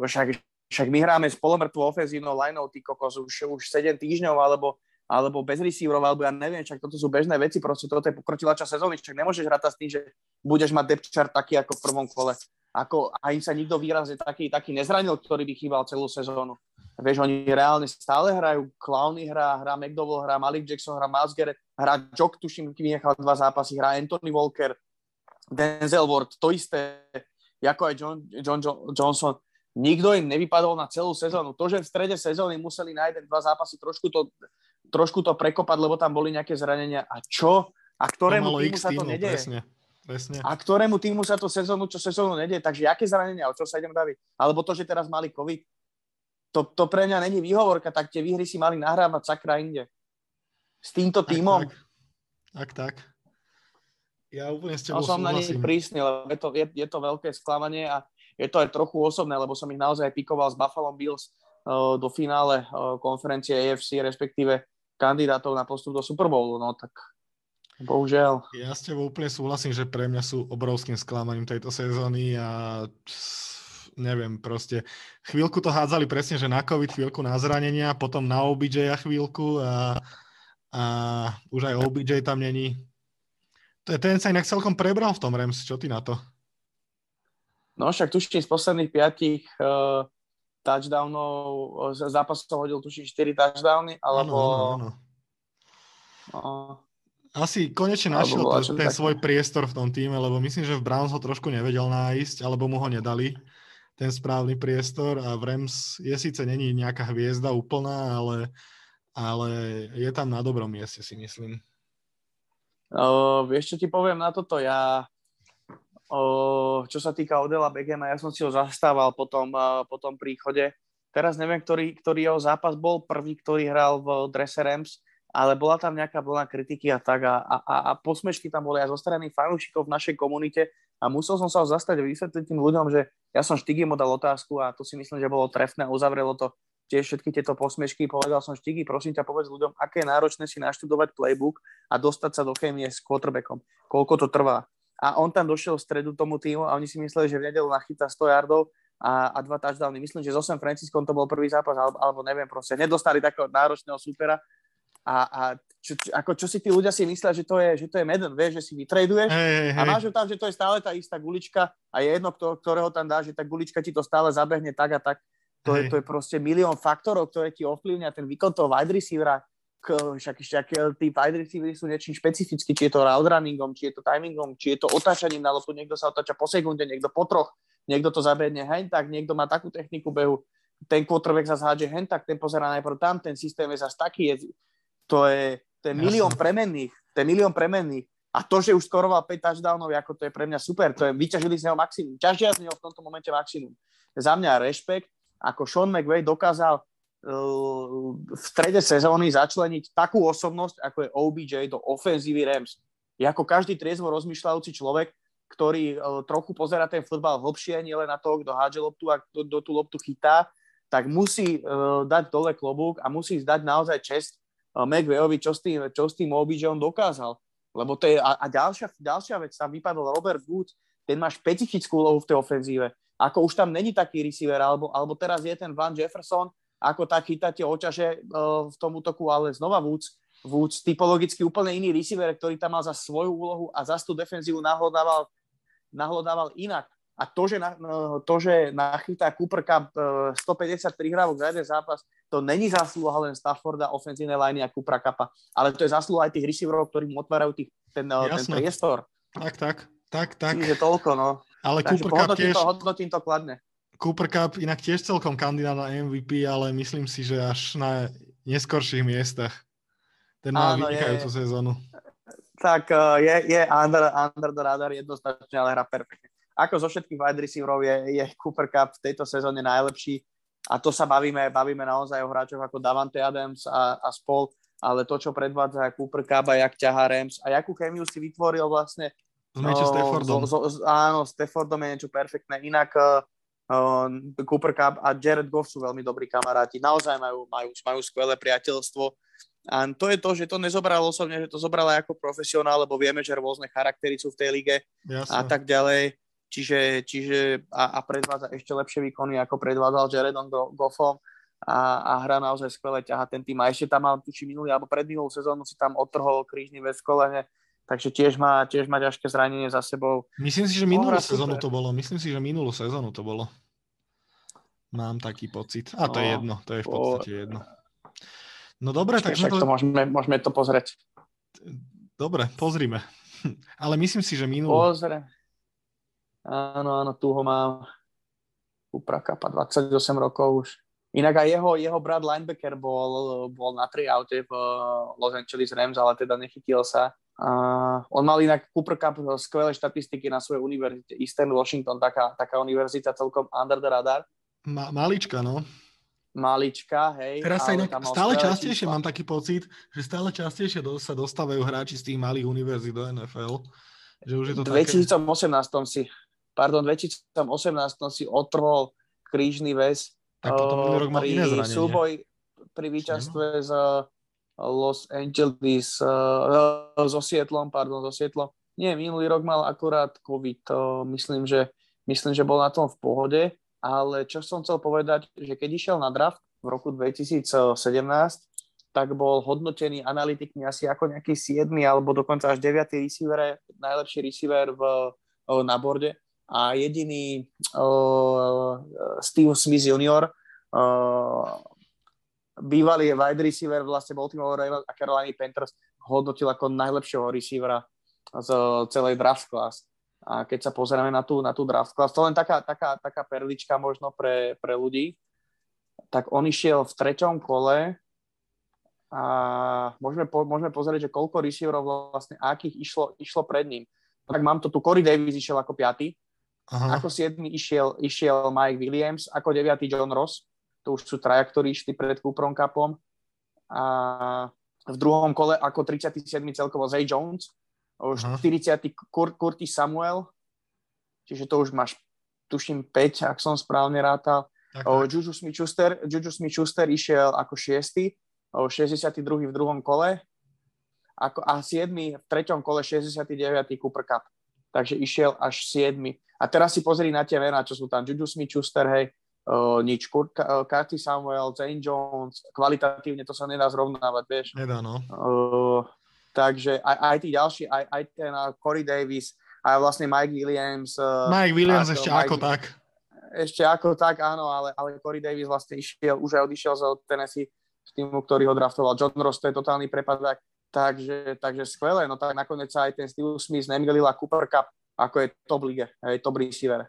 však však my hráme s polomrtvou ofenzívnou lineou, ty kokos, už, už 7 týždňov, alebo, alebo bez receiverov, alebo ja neviem, však toto sú bežné veci, proste toto je pokročila čas sezóny, však nemôžeš hrať s tým, že budeš mať depth chart taký ako v prvom kole. Ako, a im sa nikto výrazne taký, taký nezranil, ktorý by chýbal celú sezónu. Vieš, oni reálne stále hrajú, Clowny hrá, hrá McDowell, hrá Malik Jackson, hrá Miles Garrett, hrá Jock, tuším, vynechal dva zápasy, hrá Anthony Walker, Denzel Ward, to isté, ako aj John, John, John Johnson. Nikto im nevypadol na celú sezónu. To, že v strede sezóny museli na jeden, dva zápasy trošku to, trošku to prekopať, lebo tam boli nejaké zranenia. A čo? A ktorému týmu sa to nedieje? Presne. Presne. A ktorému týmu sa to sezónu, čo sezónu nedie. Takže aké zranenia, o čo sa idem baviť? Alebo to, že teraz mali COVID, to, to pre mňa není výhovorka, tak tie výhry si mali nahrávať sakra inde. S týmto týmom. Tak, tak. tak, tak. Ja úplne s tebou no, som na nich prísny, lebo je to, je, je to veľké sklamanie a je to aj trochu osobné, lebo som ich naozaj pikoval s Buffalo Bills uh, do finále uh, konferencie AFC, respektíve kandidátov na postup do Super Bowlu. No tak Bohužiaľ. Ja s tebou úplne súhlasím, že pre mňa sú obrovským sklamaním tejto sezóny a neviem, proste chvíľku to hádzali presne, že na COVID, chvíľku na zranenia, potom na OBJ chvíľku a, a už aj OBJ tam není. Ten sa inak celkom prebral v tom Rams, čo ty na to? No však tuším z posledných piatich uh, touchdownov, zápasov hodil tuším 4 touchdowny, alebo... Ano, ano, ano. No, asi konečne našiel ten, ten svoj priestor v tom týme, lebo myslím, že v Browns ho trošku nevedel nájsť, alebo mu ho nedali ten správny priestor a v Rams je síce není nejaká hviezda úplná, ale, ale je tam na dobrom mieste, si myslím. Uh, vieš, čo ti poviem na toto? Ja, čo sa týka Odela Begema, ja som si ho zastával po tom, po tom príchode. Teraz neviem, ktorý, ktorý jeho zápas bol prvý, ktorý hral v drese Rams, ale bola tam nejaká vlna kritiky a tak a, a, a posmešky tam boli aj zo strany fanúšikov v našej komunite a musel som sa ho zastať a vysvetliť tým ľuďom, že ja som Štigy mu dal otázku a to si myslím, že bolo trefné uzavrelo to tiež všetky tieto posmešky. Povedal som Štigy, prosím ťa povedz ľuďom, aké je náročné si naštudovať playbook a dostať sa do chémie s quarterbackom. Koľko to trvá. A on tam došiel v stredu tomu týmu a oni si mysleli, že v nedelu nachytá 100 yardov a, a dva touchdowny. Myslím, že so San Franciscom to bol prvý zápas, alebo, alebo neviem, proste nedostali takého náročného supera a, a čo, čo, ako, čo si tí ľudia si myslia, že to je, že to je Madden, vieš, že si vytraduješ hey, hey, a máš tam, že to je stále tá istá gulička a je jedno, kto, ktorého tam dá, že tá gulička ti to stále zabehne tak a tak. To, hey. je, to je proste milión faktorov, ktoré ti ovplyvňa ten výkon toho wide receivera. Však ešte aké tí wide receivery sú niečím špecificky, či je to route runningom, či je to timingom, či je to otáčaním na loptu, niekto sa otáča po sekunde, niekto po troch, niekto to zabehne hen tak, niekto má takú techniku behu, ten quarterback sa zhádže hen tak, ten pozera najprv tam, ten systém je zase taký, je, to je, to je milión premenných, to je milión premenných. A to, že už skoroval 5 touchdownov, ako to je pre mňa super, to je, vyťažili z neho maximum. Ťažia z neho v tomto momente maximum. Za mňa rešpekt, ako Sean McVay dokázal v strede sezóny začleniť takú osobnosť, ako je OBJ do ofenzívy Rams. Je ako každý triezvo rozmýšľajúci človek, ktorý uh, trochu pozera ten futbal hlbšie, nielen na toho, kto hádže loptu a kto, kto tú loptu chytá, tak musí uh, dať dole klobúk a musí zdať naozaj čest McVeyovi, čo s tým, čo s tým on dokázal. Lebo to je, a, a ďalšia, ďalšia vec, tam vypadol Robert Wood, ten má špecifickú úlohu v tej ofenzíve. Ako už tam není taký receiver, alebo, alebo teraz je ten Van Jefferson, ako tak chytáte oťaže uh, v tom útoku, ale znova Woods, Woods typologicky úplne iný receiver, ktorý tam mal za svoju úlohu a za tú defenzívu nahlodával, nahlodával inak. A to, že, na, no, to, že nachytá Cooper Cup 150 e, prihrávok za jeden zápas, to není zásluha len Stafforda, ofenzívnej liney a Coopera Cupa, ale to je zásluha aj tých receiverov, ktorí mu otvárajú tých, ten, ten priestor. Tak, tak, tak, tak. Čiže toľko, no. Ale Takže Cooper Cup tiež... To, hodnotím to kladne. Cooper Cup inak tiež celkom kandidát na MVP, ale myslím si, že až na neskorších miestach. Ten má Áno, vynikajúcu je, sezónu. Tak e, je, je under, under the radar jednoznačne, ale hra perfektne ako zo všetkých wide receiverov je, je Cooper Cup v tejto sezóne najlepší a to sa bavíme, bavíme naozaj o hráčoch ako Davante Adams a, a spol, ale to, čo predvádza Cooper Cup a jak ťahá Rams a jakú chemiu si vytvoril vlastne s no, Staffordom. Z, z, áno, Staffordom je niečo perfektné. Inak uh, Cooper Cup a Jared Goff sú veľmi dobrí kamaráti. Naozaj majú, majú, majú skvelé priateľstvo. A to je to, že to nezobral osobne, že to zobral aj ako profesionál, lebo vieme, že rôzne charaktery sú v tej lige Jasne. a tak ďalej čiže, čiže a, a predvádza ešte lepšie výkony, ako predvádzal Jaredon Goffom a, a hra naozaj skvelé ťaha ten tým. A ešte tam mal, tuši minulý alebo predminulú sezónu si tam odtrhol krížny vec v kolene, takže tiež má, tiež má ťažké zranenie za sebou. Myslím si, že minulú sezónu to bolo. Myslím si, že minulú sezónu to bolo. Mám taký pocit. A to no, je jedno, to je v podstate po... jedno. No dobre, tak to... to môžeme, môžeme to pozrieť. Dobre, pozrime. Ale myslím si, že minulý... Pozre. Áno, áno, tu ho mám. Uprakapa, 28 rokov už. Inak aj jeho, jeho brat linebacker bol, bol na tryoute v Los Angeles Rams, ale teda nechytil sa. Uh, on mal inak Cooper Cup skvelé štatistiky na svojej univerzite. Eastern Washington, taká, taká univerzita celkom under the radar. Ma, malička, no. Malička, hej. Teraz sa inak stále častejšie, čísla. mám taký pocit, že stále častejšie do, sa dostávajú hráči z tých malých univerzít do NFL. Že už je to 2018 také... si, pardon, 2018 si otrhol krížny väz. Tak potom uh, rok mal iné zranenie. Súboj pri víťazstve z Los Angeles, uh, so Sietlom, pardon, so Sietlom. Nie, minulý rok mal akurát COVID. Uh, myslím, že, myslím, že bol na tom v pohode ale čo som chcel povedať, že keď išiel na draft v roku 2017, tak bol hodnotený analytikmi asi ako nejaký 7 alebo dokonca až 9 receiver, najlepší receiver v, na borde a jediný uh, Steve Smith Jr., uh, bývalý wide receiver vlastne Baltimore Ravens a Carolina Panthers hodnotil ako najlepšieho receivera z celej draft class. A keď sa pozrieme na tú, na tú draft class, to len taká, taká, taká perlička možno pre, pre ľudí, tak on išiel v treťom kole a môžeme, po, môžeme pozrieť, že koľko receiverov vlastne, akých išlo, išlo pred ním. Tak mám to tu, Corey Davis išiel ako piatý, Aha. ako siedmy išiel, išiel Mike Williams, ako deviatý John Ross, to už sú traja, ktorí išli pred Cooperom Cupom. A v druhom kole ako 37. celkovo Zay Jones, už uh-huh. 40. Kur, Curtis Samuel, čiže to už máš, tuším, 5, ak som správne rátal. O, Juju Smith-Schuster, Juju Smith-Schuster išiel ako 6. O, 62. v druhom kole ako, a 7. v treťom kole 69. Cooper Cup. Takže išiel až 7. A teraz si pozri na tie mená, čo sú tam. Juju Smith-Schuster, hej, uh, nič. Kurt, uh, Samuel, Zane Jones, kvalitatívne to sa nedá zrovnávať, vieš. Nedá, no. Uh, Takže aj, aj tí ďalší, aj, aj ten uh, Corey Davis, aj vlastne Mike Williams. Uh, Mike Williams ešte Mike, ako tak. Ešte ako tak, áno, ale, ale Corey Davis vlastne išiel, už aj odišiel z Tennessee z týmu, ktorý ho draftoval. John Ross, to je totálny prepadák. Takže, takže skvelé, no tak nakoniec sa aj ten Steve Smith nemilil a Cooper Cup, ako je top lige, je top receiver.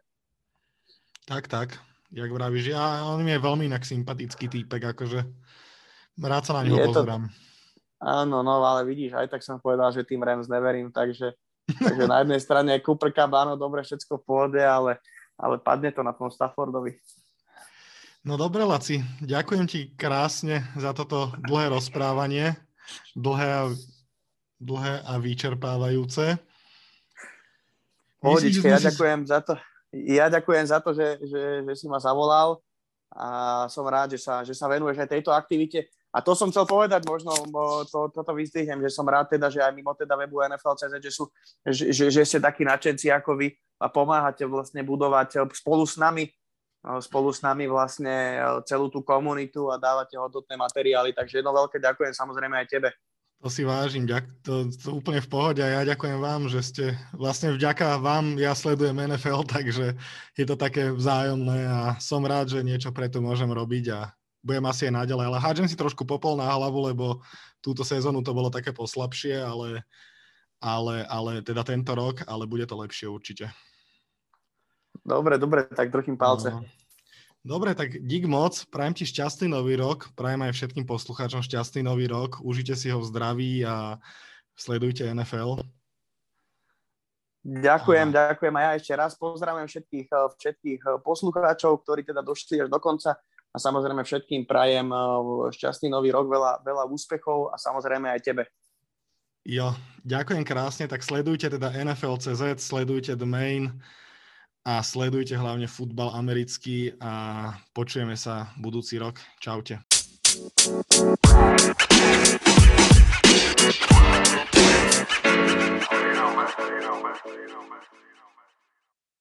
Tak, tak, jak vravíš, ja, on mi je veľmi inak sympatický týpek, akože rád sa na neho pozerám. To, Áno, no, ale vidíš, aj tak som povedal, že tým Rams neverím, takže, takže na jednej strane Cooper Cup, áno, dobre, všetko v pohode, ale, ale padne to na tom Staffordovi. No dobre, Laci, ďakujem ti krásne za toto dlhé rozprávanie, dlhé a, dlhé a vyčerpávajúce. Pohodičke, ja ďakujem za to, ja ďakujem za to, že, že, že si ma zavolal a som rád, že sa, že sa venuješ aj tejto aktivite. A to som chcel povedať, možno to, toto vyzdvihnem, že som rád teda, že aj mimo teda webu NFL.cz, že, sú, že, že, že ste takí nadšenci ako vy a pomáhate vlastne budovať spolu s nami spolu s nami vlastne celú tú komunitu a dávate hodnotné materiály. Takže jedno veľké ďakujem samozrejme aj tebe. To si vážim, ďak, to, to úplne v pohode a ja ďakujem vám, že ste vlastne vďaka vám, ja sledujem NFL, takže je to také vzájomné a som rád, že niečo preto môžem robiť a budem asi aj naďalej, ale hádžem si trošku popol na hlavu, lebo túto sezónu to bolo také poslabšie, ale, ale, ale teda tento rok, ale bude to lepšie určite. Dobre, dobre, tak držím palce. No. Dobre, tak dík moc, prajem ti šťastný nový rok, prajem aj všetkým poslucháčom šťastný nový rok, užite si ho v zdraví a sledujte NFL. Ďakujem, Aha. ďakujem. A ja ešte raz pozdravujem všetkých, všetkých poslucháčov, ktorí teda došli až do konca. A samozrejme všetkým prajem eh, šťastný nový rok, veľa, veľa úspechov a samozrejme aj tebe. Jo, ďakujem krásne, tak sledujte teda NFL.cz, sledujte The Main a sledujte hlavne futbal americký a počujeme sa budúci rok. Čaute. You know, man. You know, man. You know, man.